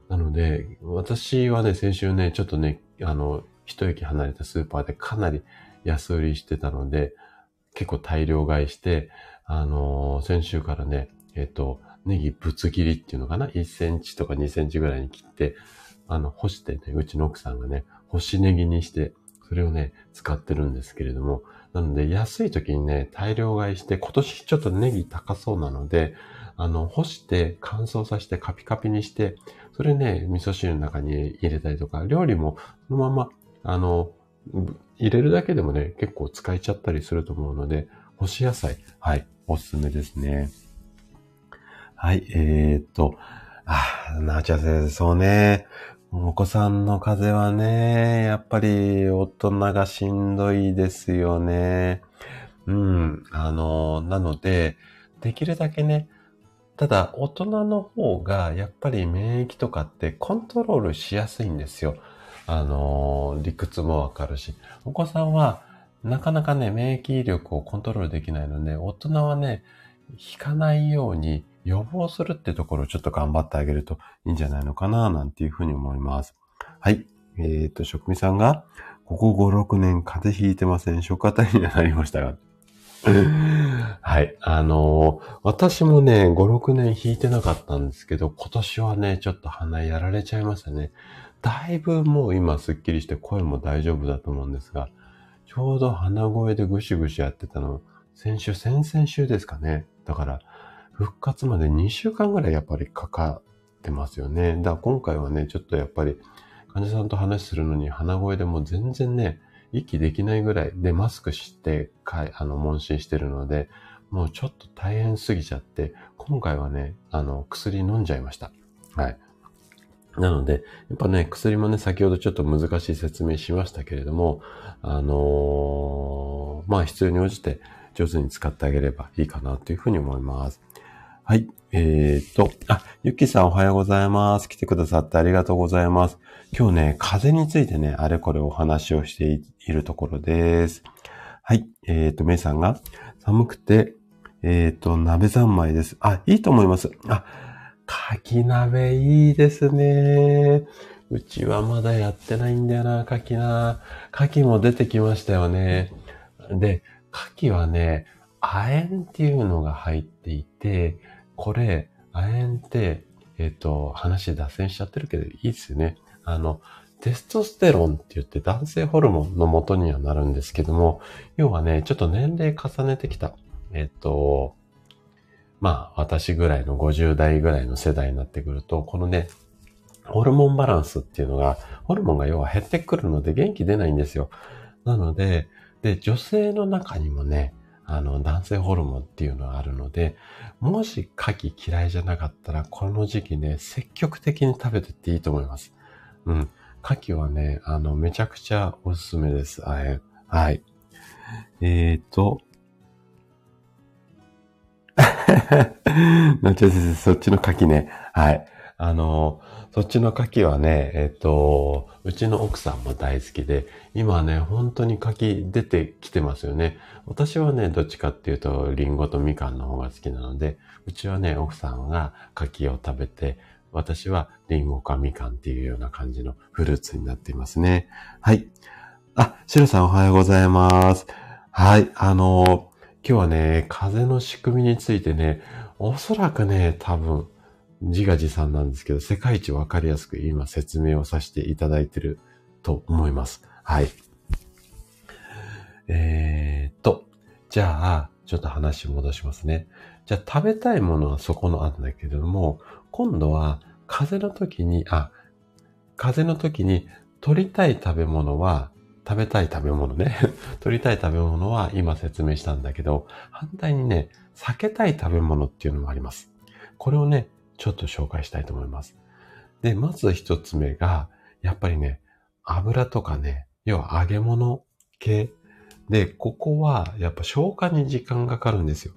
なので、私はね、先週ね、ちょっとね、あの、一駅離れたスーパーでかなり安売りしてたので、結構大量買いして、あのー、先週からね、えっ、と、ネギぶつ切りっていうのかな ?1 センチとか2センチぐらいに切って、あの、干してね、うちの奥さんがね、干しネギにして、それをね、使ってるんですけれども、なので安い時にね、大量買いして、今年ちょっとネギ高そうなので、あの、干して乾燥させてカピカピにして、それね、味噌汁の中に入れたりとか、料理もそのまま、あの、入れるだけでもね、結構使えちゃったりすると思うので、干し野菜、はい、おすすめですね。はい、えー、っと、あ、なーちゃ先生、そうね。お子さんの風邪はね、やっぱり大人がしんどいですよね。うん。あの、なので、できるだけね、ただ、大人の方が、やっぱり免疫とかってコントロールしやすいんですよ。あの、理屈もわかるし。お子さんは、なかなかね、免疫力をコントロールできないので、大人はね、引かないように予防するってところをちょっと頑張ってあげるといいんじゃないのかな、なんていうふうに思います。はい。えっ、ー、と、職味さんが、ここ5、6年風邪ひいてません。食あたりになりましたが。(laughs) はい。あのー、私もね、5、6年弾いてなかったんですけど、今年はね、ちょっと鼻やられちゃいましたね。だいぶもう今スッキリして声も大丈夫だと思うんですが、ちょうど鼻声でぐしぐしやってたの、先週、先々週ですかね。だから、復活まで2週間ぐらいやっぱりかかってますよね。だから今回はね、ちょっとやっぱり患者さんと話するのに鼻声でも全然ね、息できないぐらいでマスクしてかあの問診してるので、もうちょっと大変すぎちゃって、今回はね、あの、薬飲んじゃいました。はい。なので、やっぱね、薬もね、先ほどちょっと難しい説明しましたけれども、あのー、まあ必要に応じて上手に使ってあげればいいかなというふうに思います。はい。えー、っと、あ、ゆきさんおはようございます。来てくださってありがとうございます。今日ね、風についてね、あれこれお話をしているところです。はい。えー、っと、めいさんが、寒くて、えー、っと、鍋三昧です。あ、いいと思います。あ、かき鍋いいですね。うちはまだやってないんだよな、かきな。かきも出てきましたよね。で、かきはね、亜鉛っていうのが入っていて、これ、亜鉛って、えっ、ー、と、話脱線しちゃってるけど、いいですよね。あの、テストステロンって言って男性ホルモンの元にはなるんですけども、要はね、ちょっと年齢重ねてきた。えっ、ー、と、まあ、私ぐらいの50代ぐらいの世代になってくると、このね、ホルモンバランスっていうのが、ホルモンが要は減ってくるので元気出ないんですよ。なので、で、女性の中にもね、あの、男性ホルモンっていうのがあるので、もし牡蠣嫌いじゃなかったら、この時期ね、積極的に食べてっていいと思います。うん。牡蠣はね、あの、めちゃくちゃおすすめです。はい。はい。えーと。(laughs) なちゃ先生、そっちの牡蠣ね。はい。あの、そっちの牡蠣はね、えっと、うちの奥さんも大好きで、今ね、本当に牡蠣出てきてますよね。私はね、どっちかっていうと、リンゴとみかんの方が好きなので、うちはね、奥さんが牡蠣を食べて、私はリンゴかみかんっていうような感じのフルーツになっていますね。はい。あ、シロさんおはようございます。はい。あの、今日はね、風の仕組みについてね、おそらくね、多分、自画自賛なんですけど、世界一わかりやすく今説明をさせていただいてると思います。はい。えー、っと、じゃあ、ちょっと話戻しますね。じゃあ食べたいものはそこのあんだけれども、今度は風邪の時に、あ、風邪の時に取りたい食べ物は、食べたい食べ物ね。(laughs) 取りたい食べ物は今説明したんだけど、反対にね、避けたい食べ物っていうのもあります。これをね、ちょっと紹介したいと思います。で、まず一つ目が、やっぱりね、油とかね、要は揚げ物系。で、ここはやっぱ消化に時間がかかるんですよ。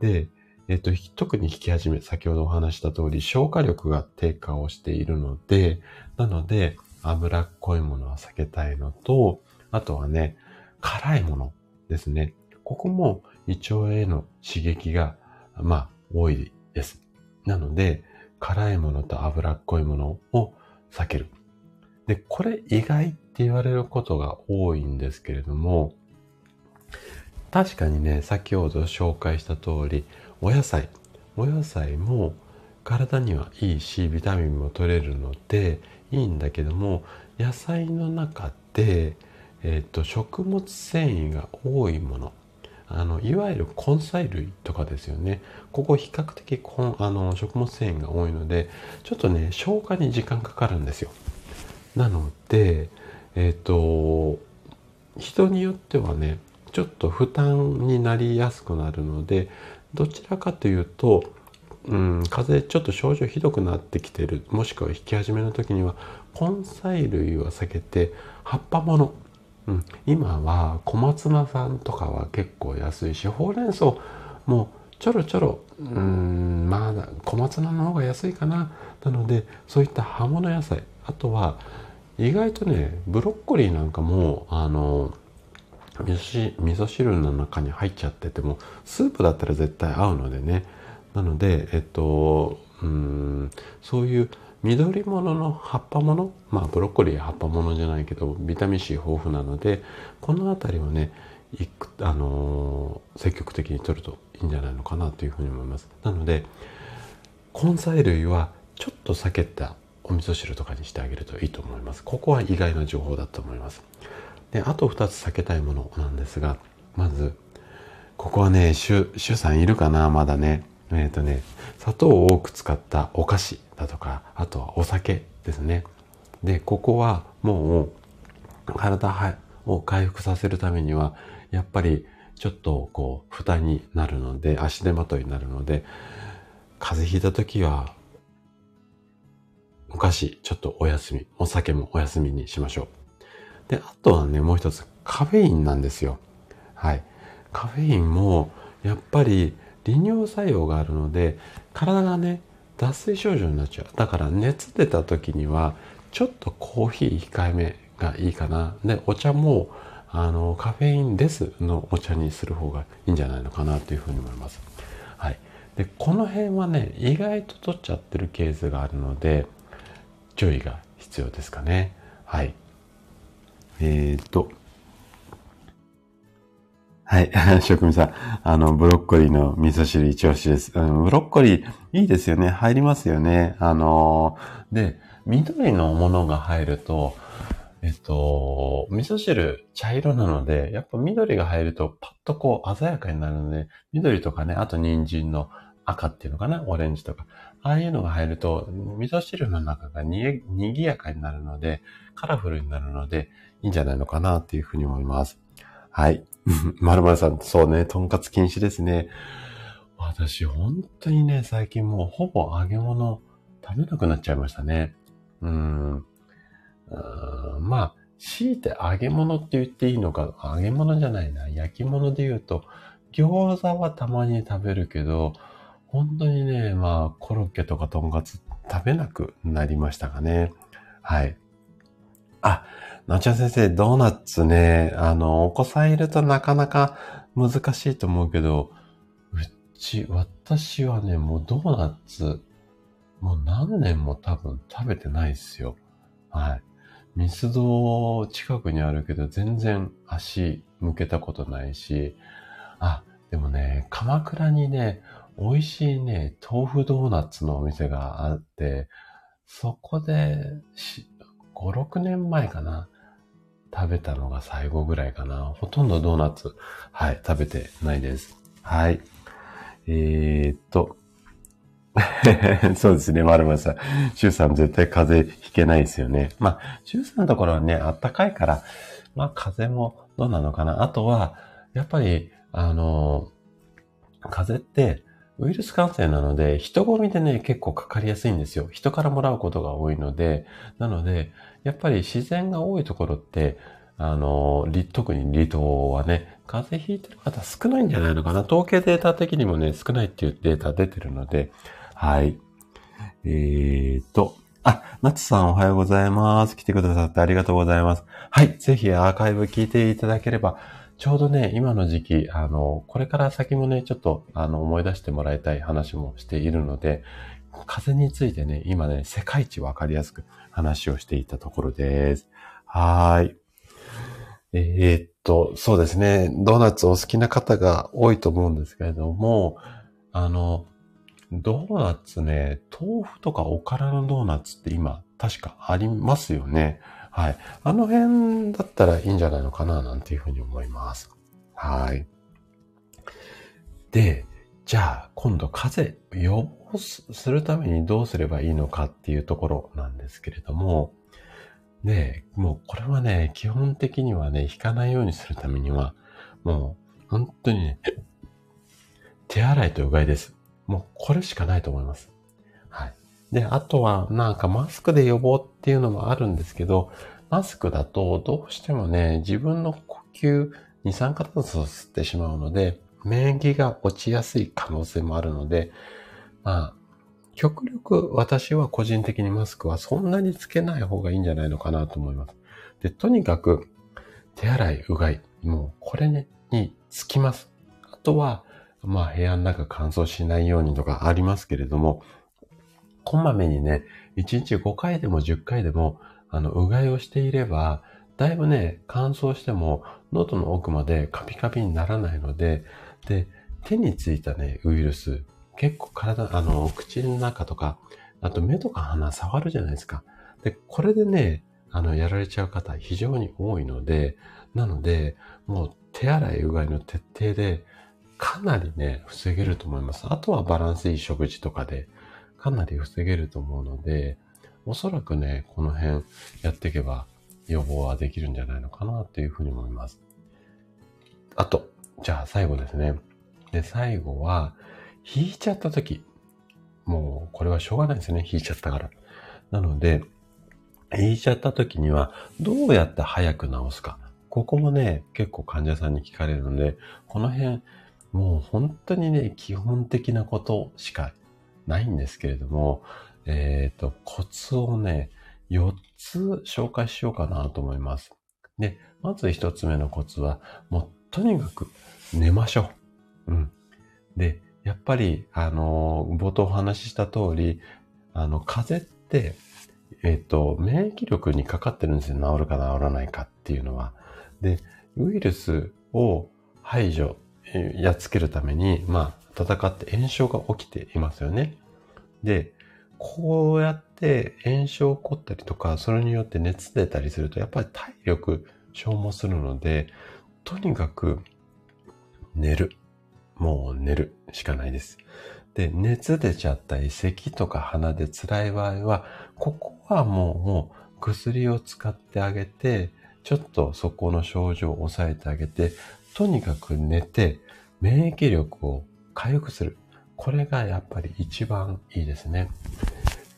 で、えっ、と、特に引き始め、先ほどお話した通り、消化力が低下をしているので、なので、脂っこいものは避けたいのと、あとはね、辛いものですね。ここも胃腸への刺激が、まあ、多いです。なので、辛いものと脂っこいものを避ける。で、これ意外って言われることが多いんですけれども、確かにね、先ほど紹介した通り、お野菜、お野菜も体にはいいし、ビタミンも取れるのでいいんだけども、野菜の中で、えっ、と、食物繊維が多いもの。あの、いわゆる根菜類とかですよね。ここ比較的あの食物繊維が多いので、ちょっとね、消化に時間かかるんですよ。なので、えっ、と、人によってはね、ちょっと負担になりやすくなるので、どちらかというと、うん、風邪ちょっと症状ひどくなってきてるもしくは引き始めの時には根菜類は避けて葉っぱもの、うん、今は小松菜さんとかは結構安いしほうれん草もちょろちょろうんまあ小松菜の方が安いかな。なのでそういった葉物野菜あとは意外とねブロッコリーなんかもあの味噌汁の中に入っちゃっててもスープだったら絶対合うのでね。なのでえっとうんそういう緑物の葉っぱものまあブロッコリー葉っぱものじゃないけどビタミン C 豊富なのでこの辺りはねいくあのー、積極的に取るといいんじゃないのかなというふうに思います。なので根菜類はちょっと避けたお味噌汁とかにしてあげるといいと思います。ここは意外な情報だと思います。であと2つ避けたいものなんですがまずここはね主主さんいるかな？まだね。えっ、ー、とね砂糖を多く使ったお菓子だとかあとはお酒ですね。でここはもう体を回復させるためにはやっぱりちょっとこう負担になるので足手まといになるので風邪ひいた時はお菓子ちょっとお休みお酒もお休みにしましょう。で、あとはね、もう一つ、カフェインなんですよ。はい。カフェインも、やっぱり利尿作用があるので、体がね、脱水症状になっちゃう。だから熱出た時には、ちょっとコーヒー控えめがいいかな。で、お茶も、あの、カフェインレスのお茶にする方がいいんじゃないのかなというふうに思います。はい。で、この辺はね、意外と取っちゃってるケースがあるので、注意が必要ですかね。はい。えー、と、はい。(laughs) 職人さん。あの、ブロッコリーの味噌汁一押しです。うん、ブロッコリー、いいですよね。入りますよね。あのー、で、緑のものが入ると、えっと、味噌汁茶色なので、やっぱ緑が入るとパッとこう鮮やかになるので、緑とかね、あと人参の赤っていうのかな、オレンジとか。ああいうのが入ると、味噌汁の中がにぎやかになるので、カラフルになるので、いいんじゃないのかなっていうふうに思います。はい。(laughs) まるまるさん、そうね、とんかつ禁止ですね。私、本当にね、最近もうほぼ揚げ物食べなくなっちゃいましたね。うん。んまあ、強いて揚げ物って言っていいのか、揚げ物じゃないな、焼き物で言うと、餃子はたまに食べるけど、本当にね、まあ、コロッケとかとんかつ食べなくなりましたかね。はい。あ、なちゃん先生、ドーナツね、あの、お子さんいるとなかなか難しいと思うけど、うち、私はね、もうドーナツ、もう何年も多分食べてないっすよ。はい。ミスド近くにあるけど、全然足向けたことないし、あ、でもね、鎌倉にね、美味しいね、豆腐ドーナツのお店があって、そこで、5、6年前かな。食べたのが最後ぐらいかな。ほとんどドーナツ、はい、食べてないです。はい。えー、っと。(laughs) そうですね、丸丸さん。シュウさん絶対風邪ひけないですよね。まあ、シュウさんのところはね、あったかいから、まあ、風邪もどうなのかな。あとは、やっぱり、あの、風邪って、ウイルス感染なので、人混みでね、結構かかりやすいんですよ。人からもらうことが多いので、なので、やっぱり自然が多いところって、あの、特に離島はね、風邪ひいてる方少ないんじゃないのかな。統計データ的にもね、少ないっていうデータ出てるので、はい。えーと、あ、ナツさんおはようございます。来てくださってありがとうございます。はい。ぜひアーカイブ聞いていただければ、ちょうどね、今の時期、あの、これから先もね、ちょっと、あの、思い出してもらいたい話もしているので、風についてね、今ね、世界一わかりやすく話をしていたところです。はい。えー、っと、そうですね。ドーナツお好きな方が多いと思うんですけれども、あの、ドーナツね、豆腐とかおからのドーナツって今確かありますよね。はい。あの辺だったらいいんじゃないのかな、なんていうふうに思います。はい。で、じゃあ、今度風邪予防するためにどうすればいいのかっていうところなんですけれども、で、もうこれはね、基本的にはね、引かないようにするためには、もう本当にね、手洗いとうがいです。もうこれしかないと思います。はい。で、あとはなんかマスクで予防っていうのもあるんですけど、マスクだとどうしてもね、自分の呼吸、二酸化炭素を吸ってしまうので、免疫が落ちやすい可能性もあるので、まあ、極力私は個人的にマスクはそんなにつけない方がいいんじゃないのかなと思います。で、とにかく手洗い、うがい、もうこれね、につきます。あとは、まあ部屋の中乾燥しないようにとかありますけれども、こまめにね、1日5回でも10回でも、あの、うがいをしていれば、だいぶね、乾燥しても喉の奥までカピカピにならないので、で、手についたね、ウイルス、結構体、あの、口の中とか、あと目とか鼻触るじゃないですか。で、これでね、あの、やられちゃう方非常に多いので、なので、もう手洗いうがいの徹底で、かなりね、防げると思います。あとはバランスいい食事とかで、かなり防げると思うので、おそらくね、この辺やっていけば予防はできるんじゃないのかなっていうふうに思います。あと、じゃあ最後ですね。で、最後は、引いちゃった時。もう、これはしょうがないですね。引いちゃったから。なので、引いちゃった時には、どうやって早く治すか。ここもね、結構患者さんに聞かれるので、この辺、もう本当にね、基本的なことしかないんですけれども、えっ、ー、と、コツをね、4つ紹介しようかなと思います。で、まず1つ目のコツは、もうとにかく寝ましょう。うん。で、やっぱり、あの、冒頭お話しした通り、あの、風邪って、えっ、ー、と、免疫力にかかってるんですよ。治るか治らないかっていうのは。で、ウイルスを排除、やっつけるために、まあ、戦って炎症が起きていますよね。で、こうやって炎症起こったりとか、それによって熱出たりすると、やっぱり体力消耗するので、とにかく寝る。もう寝るしかないです。で、熱出ちゃったり、咳とか鼻で辛い場合は、ここはもう、もう薬を使ってあげて、ちょっとそこの症状を抑えてあげて、とにかく寝て、免疫力を回復する。これがやっぱり一番いいですね。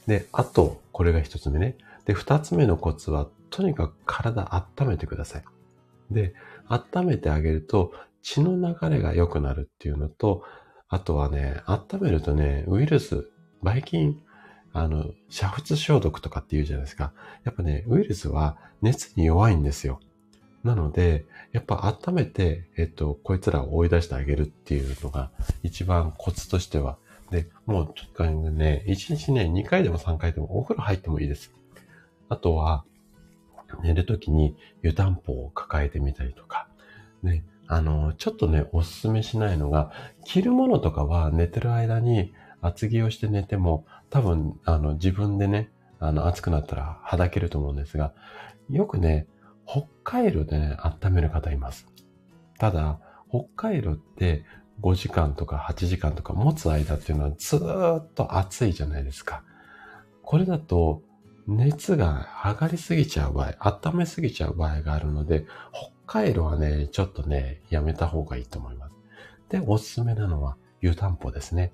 で、あと、これが一つ目ね。で、二つ目のコツは、とにかく体温めてください。で、温めてあげると血の流れが良くなるっていうのと、あとはね、温めるとね、ウイルス、ばい菌、あの、煮沸消毒とかって言うじゃないですか。やっぱね、ウイルスは熱に弱いんですよ。なので、やっぱ温めて、えっと、こいつらを追い出してあげるっていうのが一番コツとしては。で、もう、とにかくね、1日ね、2回でも3回でもお風呂入ってもいいです。あとは、寝るときに湯たんぽを抱えてみたりとか、ね、あの、ちょっとね、おすすめしないのが、着るものとかは寝てる間に厚着をして寝ても、多分、あの、自分でね、あの、暑くなったらはだけると思うんですが、よくね、北海道でね、温める方います。ただ、北海道って5時間とか8時間とか持つ間っていうのはずーっと暑いじゃないですか。これだと、熱が上がりすぎちゃう場合、温めすぎちゃう場合があるので、北海道はね、ちょっとね、やめた方がいいと思います。で、おすすめなのは湯たんぽですね。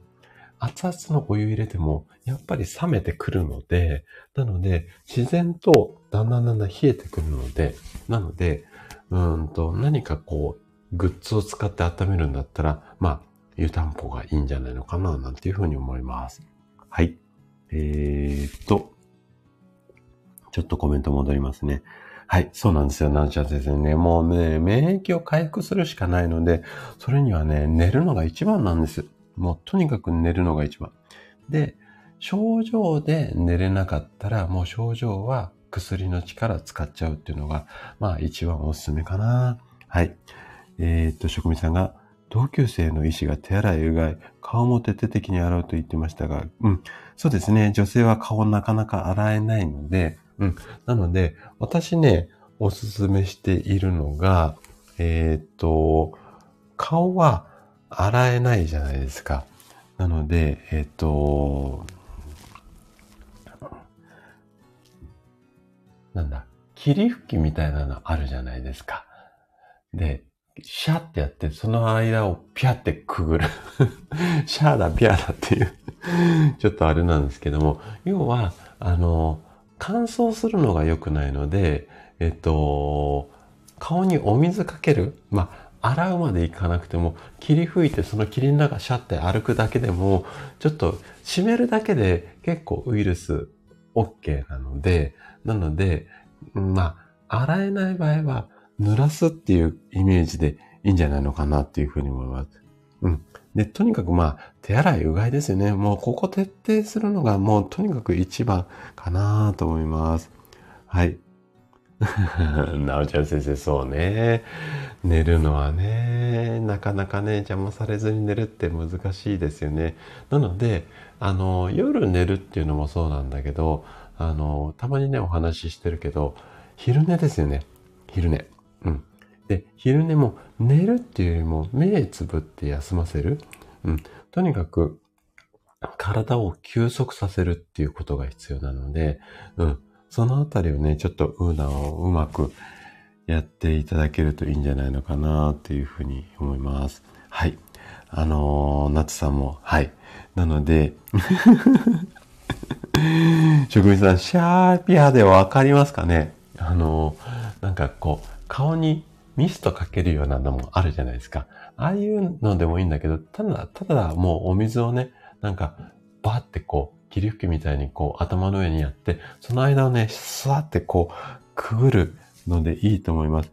熱々のお湯入れても、やっぱり冷めてくるので、なので、自然とだんだんだんだん冷えてくるので、なので、うんと、何かこう、グッズを使って温めるんだったら、まあ、湯たんぽがいいんじゃないのかな、なんていうふうに思います。はい。えー、っと、ちょっとコメント戻りますね。はい、そうなんですよ、なんちゃ先生ね。もうね、免疫を回復するしかないので、それにはね、寝るのが一番なんです。もうとにかく寝るのが一番。で、症状で寝れなかったら、もう症状は薬の力使っちゃうっていうのが、まあ一番おすすめかな。はい。えー、っと、職味さんが、同級生の医師が手洗いうがい、顔も徹底的に洗うと言ってましたが、うん。そうですね。女性は顔なかなか洗えないので、うん。なので、私ね、おすすめしているのが、えっ、と、顔は洗えないじゃないですか。なので、えっ、と、なんだ、霧吹きみたいなのあるじゃないですか。で、シャってやって、その間をピャってくぐる。(laughs) シャーだ、ピャーだっていうちょっとあれなんですけども、要は、あの、乾燥するのが良くないので、えっと、顔にお水かける。まあ、洗うまでいかなくても、霧吹いてその霧の中シャって歩くだけでも、ちょっと湿るだけで結構ウイルス OK なので、なので、まあ、洗えない場合は、濡らすっていうイメージでいいんじゃないのかなっていうふうに思います。うん。で、とにかくまあ、手洗いうがいですよね。もうここ徹底するのがもうとにかく一番かなと思います。はい。(laughs) なおちゃん先生、そうね。寝るのはね、なかなかね、邪魔されずに寝るって難しいですよね。なので、あの、夜寝るっていうのもそうなんだけど、あの、たまにね、お話ししてるけど、昼寝ですよね。昼寝。うん。で、昼寝も寝るっていうよりも目つぶって休ませる。うん。とにかく体を休息させるっていうことが必要なので、うん。そのあたりをね、ちょっとウーナをうまくやっていただけるといいんじゃないのかなっていうふうに思います。はい。あのー、ナツさんも、はい。なので、(laughs) 職人さん、シャーピアでわかりますかね？あのー、なんかこう、顔にミストかけるようなのもあるじゃないですか。ああいうのでもいいんだけど、ただ、ただもうお水をね、なんか、バーってこう、霧吹きみたいにこう、頭の上にやって、その間をね、スワってこう、くぐるのでいいと思います。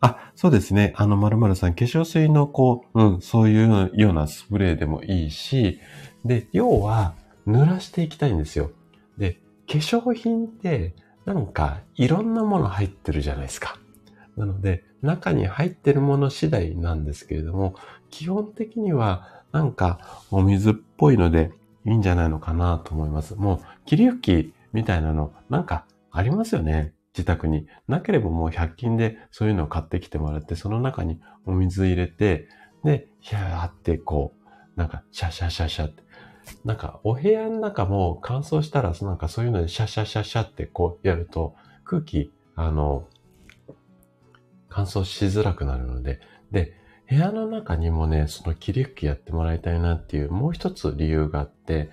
あ、そうですね。あの、〇〇さん、化粧水のこう、うん、そういうようなスプレーでもいいし、で、要は、濡らしていきたいんですよ。で、化粧品って、なんか、いろんなもの入ってるじゃないですか。なので、中に入ってるもの次第なんですけれども、基本的にはなんかお水っぽいのでいいんじゃないのかなと思います。もう霧吹きみたいなのなんかありますよね。自宅に。なければもう100均でそういうのを買ってきてもらって、その中にお水入れて、で、ひゃーってこう、なんかシャシャシャシャって。なんかお部屋の中も乾燥したらなんかそういうのでシャシャシャシャってこうやると空気、あの、乾燥しづらくなるので、で、部屋の中にもね、その霧吹きやってもらいたいなっていうもう一つ理由があって、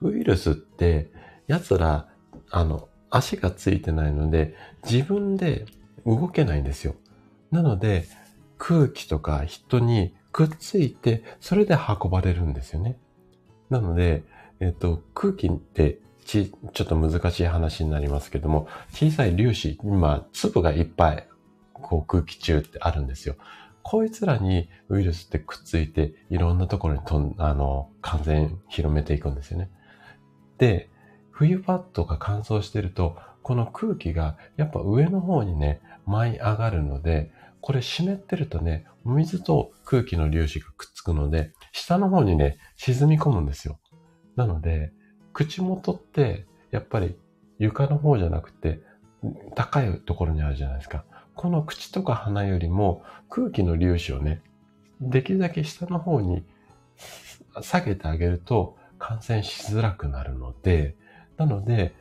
ウイルスって奴ら、あの、足がついてないので、自分で動けないんですよ。なので、空気とか人にくっついて、それで運ばれるんですよね。なので、えっと、空気ってち、ちょっと難しい話になりますけども、小さい粒子、今、粒がいっぱいこう空気中ってあるんですよ。こいつらにウイルスってくっついて、いろんなところにとん、あの、感染広めていくんですよね。で、冬パッドが乾燥してると、この空気がやっぱ上の方にね、舞い上がるので、これ湿ってるとね、お水と空気の粒子がくっつくので、下の方にね、沈み込むんですよ。なので、口元って、やっぱり床の方じゃなくて、高いところにあるじゃないですか。この口とか鼻よりも空気の粒子をね、できるだけ下の方に下げてあげると感染しづらくなるので、なので、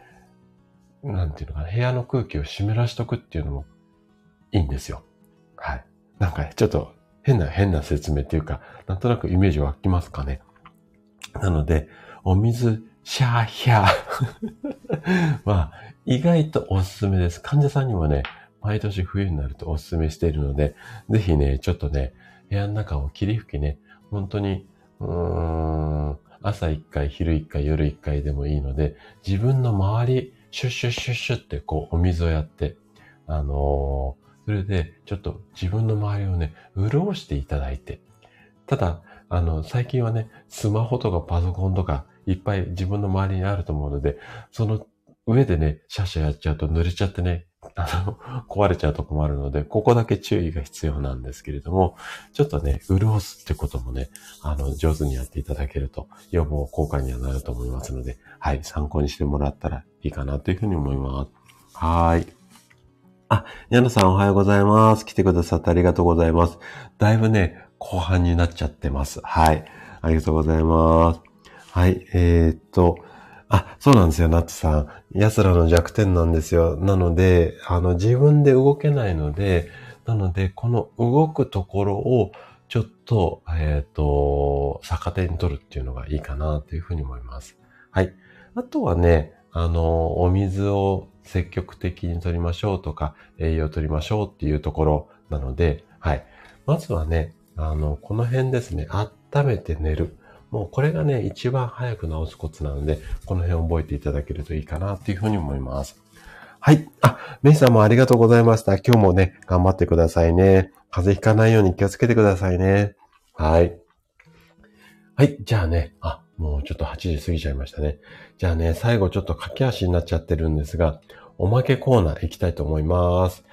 なんていうのかな、部屋の空気を湿らしとくっていうのもいいんですよ。はい。なんか、ちょっと変な変な説明っていうか、なんとなくイメージ湧きますかね。なので、お水、シャーヒャー (laughs) は意外とおすすめです。患者さんにもね、毎年冬になるとお勧めしているので、ぜひね、ちょっとね、部屋の中を霧吹きね、本当に、うーん、朝一回、昼一回、夜一回でもいいので、自分の周り、シュッシュッシュッシュってこう、お水をやって、あのー、それで、ちょっと自分の周りをね、潤していただいて、ただ、あの、最近はね、スマホとかパソコンとか、いっぱい自分の周りにあると思うので、その上でね、シャシャやっちゃうと濡れちゃってね、あの、壊れちゃうと困るので、ここだけ注意が必要なんですけれども、ちょっとね、潤すってこともね、あの、上手にやっていただけると予防効果にはなると思いますので、はい、参考にしてもらったらいいかなというふうに思います。はい。あ、矢野さんおはようございます。来てくださってありがとうございます。だいぶね、後半になっちゃってます。はい。ありがとうございます。はい、えー、っと、あ、そうなんですよ、ナッツさん。奴らの弱点なんですよ。なので、あの、自分で動けないので、なので、この動くところを、ちょっと、えっ、ー、と、逆手に取るっていうのがいいかなというふうに思います。はい。あとはね、あの、お水を積極的に取りましょうとか、栄養を取りましょうっていうところなので、はい。まずはね、あの、この辺ですね、温めて寝る。もうこれがね、一番早く治すコツなので、この辺覚えていただけるといいかなっていうふうに思います。はい。あ、メイさんもありがとうございました。今日もね、頑張ってくださいね。風邪ひかないように気をつけてくださいね。はい。はい。じゃあね、あ、もうちょっと8時過ぎちゃいましたね。じゃあね、最後ちょっと駆け足になっちゃってるんですが、おまけコーナー行きたいと思います。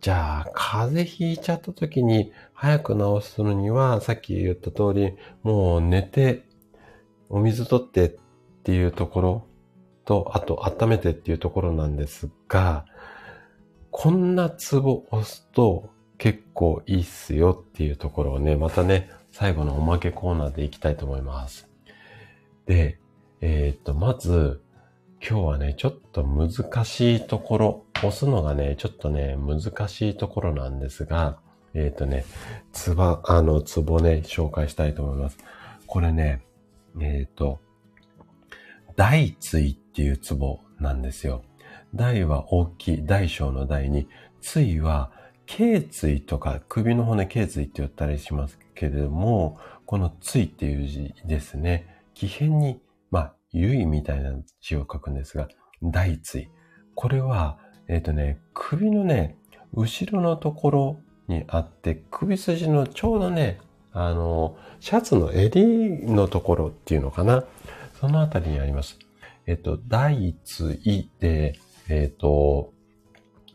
じゃあ、風邪ひいちゃった時に早く治すのには、さっき言った通り、もう寝てお水取ってっていうところと、あと温めてっていうところなんですが、こんなツボ押すと結構いいっすよっていうところをね、またね、最後のおまけコーナーでいきたいと思います。で、えー、っと、まず、今日はね、ちょっと難しいところ、押すのがね、ちょっとね、難しいところなんですが、えー、っとね、つば、あの、ツボね、紹介したいと思います。これね、えっ、ー、と、大椎っていうツボなんですよ。大は大きい、大小の大に、椎は頸椎とか首の骨頸椎って言ったりしますけれども、この椎っていう字ですね。気変に、まあ、唯みたいな字を書くんですが、大椎。これは、えっ、ー、とね、首のね、後ろのところにあって、首筋のちょうどね、あの、シャツの襟のところっていうのかな？そのあたりにあります。えっと、第一位で、えっと、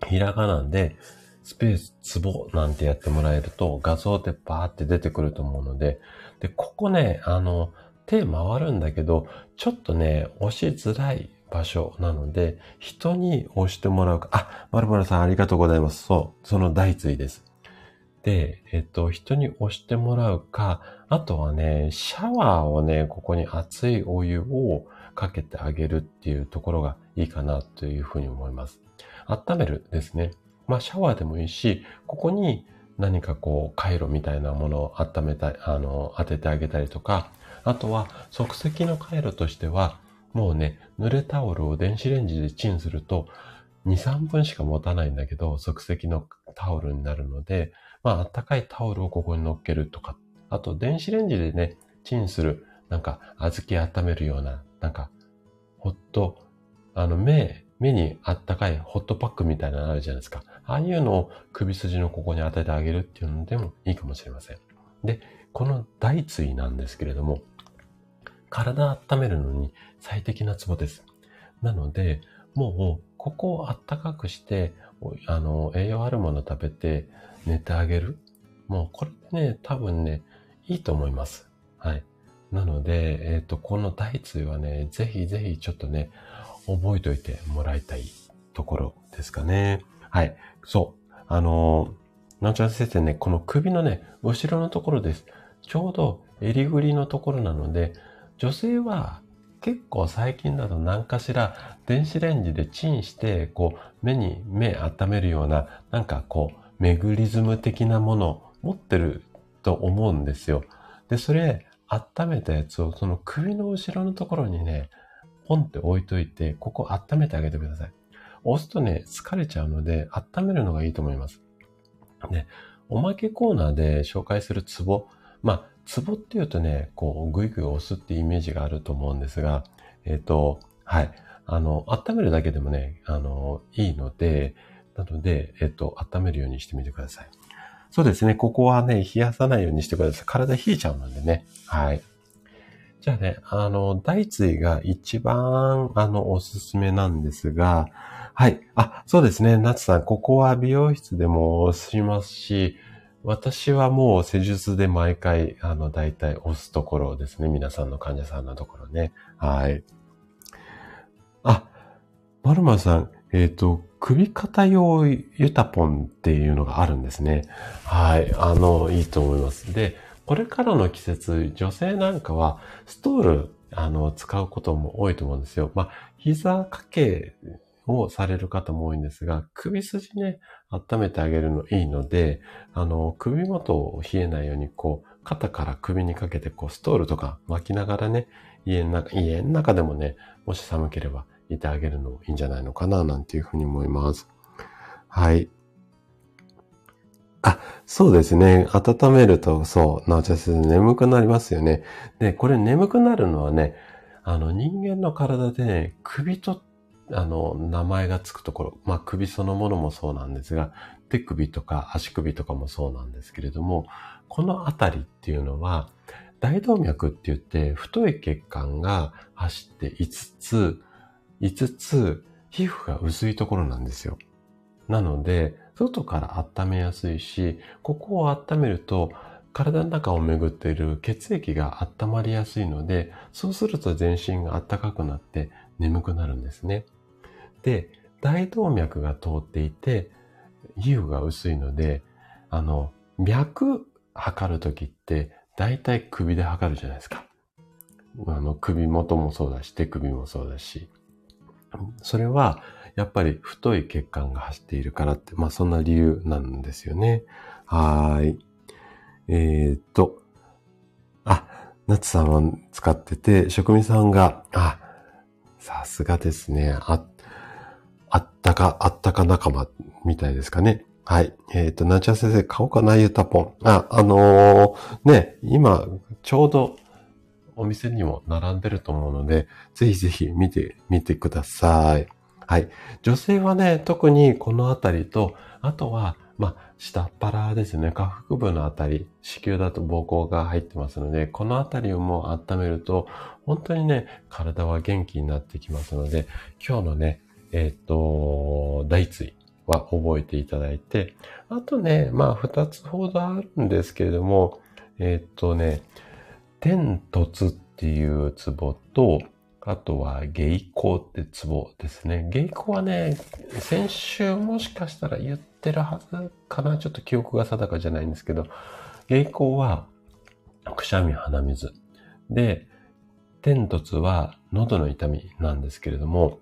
ひらがなんで、スペース、ツボなんてやってもらえると画像でバーって出てくると思うので、で、ここね、あの、手回るんだけど、ちょっとね、押しづらい場所なので、人に押してもらうか、あ、まるまるさんありがとうございます。そう、その大椎です。で、えっと、人に押してもらうか、あとはね、シャワーをね、ここに熱いお湯をかけてあげるっていうところがいいかなというふうに思います。温めるですね。まあ、シャワーでもいいし、ここに何かこう、回路みたいなものを温めた、あの、当ててあげたりとか、あとは即席の回路としては、もうね、濡れタオルを電子レンジでチンすると、2、3分しか持たないんだけど、即席のタオルになるので、まあ、あったかいタオルをここに乗っけるとか、あと、電子レンジでね、チンする、なんか、小豆温めるような、なんか、ホット、あの、目、目にあったかいホットパックみたいなのあるじゃないですか。ああいうのを首筋のここに当ててあげるっていうのでもいいかもしれません。で、この大椎なんですけれども、体温めるのに最適なツボです。なので、もう、ここをあったかくして、あの、栄養あるもの食べて寝てあげる？もうこれね、多分ね、いいと思います。はい。なので、えっ、ー、と、この大椎はね、ぜひぜひちょっとね、覚えておいてもらいたいところですかね。はい。そう。あのなんちゃら先生ね、この首のね、後ろのところです。ちょうど襟ぐりのところなので、女性は結構最近だと何かしら電子レンジでチンして、こう、目に目温めるような、なんかこう、メグリズム的なもの持ってると思うんですよ。で、それ、温めたやつをその首の後ろのところにね、ポンって置いといて、ここ温めてあげてください。押すとね、疲れちゃうので、温めるのがいいと思います。で、おまけコーナーで紹介するツボ。まあ、ツボっていうとね、こう、ぐいぐい押すってイメージがあると思うんですが、えっ、ー、と、はい。あの、温めるだけでもね、あの、いいので、なので、えっ、と、温めるようにしてみてください。そうですね、ここはね、冷やさないようにしてください。体冷えちゃうのでね。はい。じゃあね、あの、大椎が一番、あの、おすすめなんですが、はい。あ、そうですね。夏さん、ここは美容室でも押しますし、私はもう施術で毎回、あの、大体押すところですね。皆さんの患者さんのところね。はい。あ、マルマさん、えっ、ー、と、首肩用ユタポンっていうのがあるんですね。はい。あの、いいと思います。で、これからの季節、女性なんかは、ストール、あの、使うことも多いと思うんですよ。まあ、膝掛けをされる方も多いんですが、首筋ね、温めてあげるのいいので、あの、首元を冷えないように、こう、肩から首にかけて、こう、ストールとか巻きながらね、家の中、家の中でもね、もし寒ければいてあげるのもいいんじゃないのかな、なんていうふうに思います。はい。あ、そうですね。温めると、そう、なおちゃん眠くなりますよね。で、これ眠くなるのはね、あの、人間の体で、首と、あの、名前がつくところ、まあ、首そのものもそうなんですが、手首とか足首とかもそうなんですけれども、このあたりっていうのは、大動脈って言って、太い血管が走って5つ、5つ、皮膚が薄いところなんですよ。なので、外から温めやすいし、ここを温めると、体の中を巡っている血液が温まりやすいので、そうすると全身が暖かくなって眠くなるんですね。で、大動脈が通っていて、皮膚が薄いので、あの、脈測るときって、大体首で測るじゃないですか。あの、首元もそうだし、手首もそうだし。それは、やっぱり太い血管が走っているからって、まあそんな理由なんですよね。はい。えー、っと、あ、夏さんは使ってて、職味さんが、あ、さすがですね。あ、あったか、あったか仲間みたいですかね。はい。えっ、と、なち先生、買おうかな、ゆたぽん。あ、あのー、ね、今、ちょうどお店にも並んでると思うので、ぜひぜひ見てみてください。はい。女性はね、特にこのあたりと、あとは、まあ、下っ腹ですね。下腹部のあたり、子宮だと膀胱が入ってますので、このあたりをもう温めると、本当にね、体は元気になってきますので、今日のね、えっ、ー、と、大椎は覚えていただいて、あとね、まあ、二つほどあるんですけれども、えっ、ー、とね、天突っていうツボと、あとは、芸香ってツボですね。芸香はね、先週もしかしたら言ってるはずかな。ちょっと記憶が定かじゃないんですけど、芸香は、くしゃみ、鼻水。で、天突は喉の痛みなんですけれども、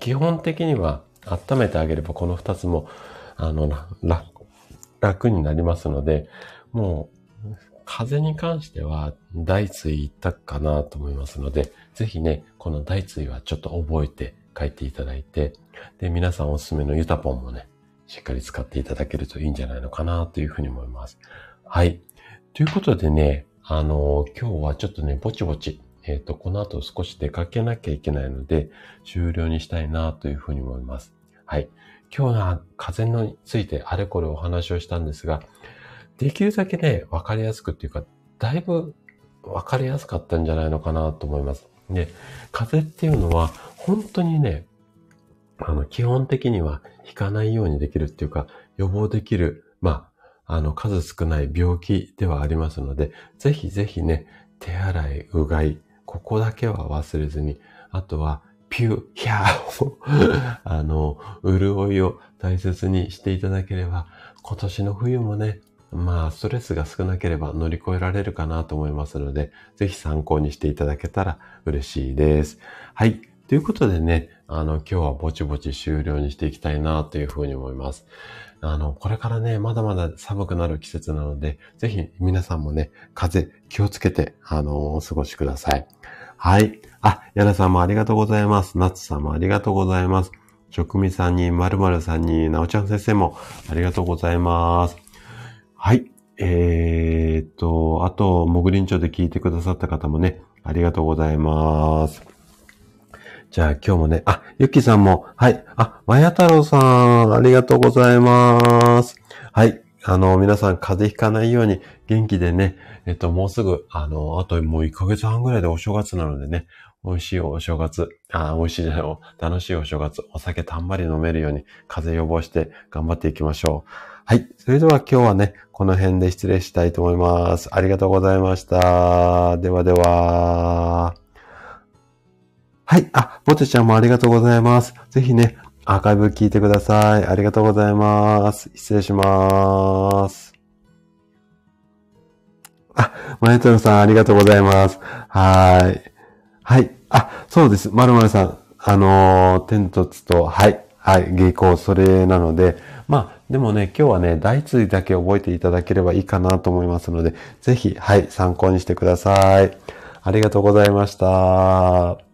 基本的には温めてあげればこの二つも、あの、楽になりますので、もう風に関しては大椎一択かなと思いますので、ぜひね、この大椎はちょっと覚えて書いていただいて、で、皆さんおすすめのユタポンもね、しっかり使っていただけるといいんじゃないのかなというふうに思います。はい。ということでね、あのー、今日はちょっとね、ぼちぼち、えっ、ー、と、この後少し出かけなきゃいけないので、終了にしたいなというふうに思います。はい。今日は風についてあれこれお話をしたんですが、できるだけね、わかりやすくっていうか、だいぶわかりやすかったんじゃないのかなと思います。で、風邪っていうのは、本当にね、あの、基本的には引かないようにできるっていうか、予防できる、まあ、あの、数少ない病気ではありますので、ぜひぜひね、手洗い、うがい、ここだけは忘れずに、あとは、ピュー、ヒャーを (laughs) あの、潤いを大切にしていただければ、今年の冬もね、まあ、ストレスが少なければ乗り越えられるかなと思いますので、ぜひ参考にしていただけたら嬉しいです。はい。ということでね、あの、今日はぼちぼち終了にしていきたいなというふうに思います。あの、これからね、まだまだ寒くなる季節なので、ぜひ皆さんもね、風邪気をつけて、あの、お過ごしください。はい。あ、やなさんもありがとうございます。なつさんもありがとうございます。職味さんに、まるまるさんに、なおちゃん先生もありがとうございます。はい。えー、っと、あと、もぐりんちょで聞いてくださった方もね、ありがとうございます。じゃあ今日もね、あ、ゆきさんも、はい。あ、まや太郎さん、ありがとうございます。はい。あの、皆さん風邪ひかないように元気でね、えっと、もうすぐ、あの、あともう1ヶ月半ぐらいでお正月なのでね、美味しいお正月、あ、美味しいじゃない、楽しいお正月、お酒たんまり飲めるように風邪予防して頑張っていきましょう。はい。それでは今日はね、この辺で失礼したいと思います。ありがとうございました。ではでは。はい。あ、ぼてちゃんもありがとうございます。ぜひね、アーカイブ聞いてください。ありがとうございます。失礼します。あ、マネトロさんありがとうございます。はい。はい。あ、そうです。まるまるさん。あのー、天突と、はい。はい。下校、それなので、まあ、でもね、今日はね、大通だけ覚えていただければいいかなと思いますので、ぜひ、はい、参考にしてください。ありがとうございました。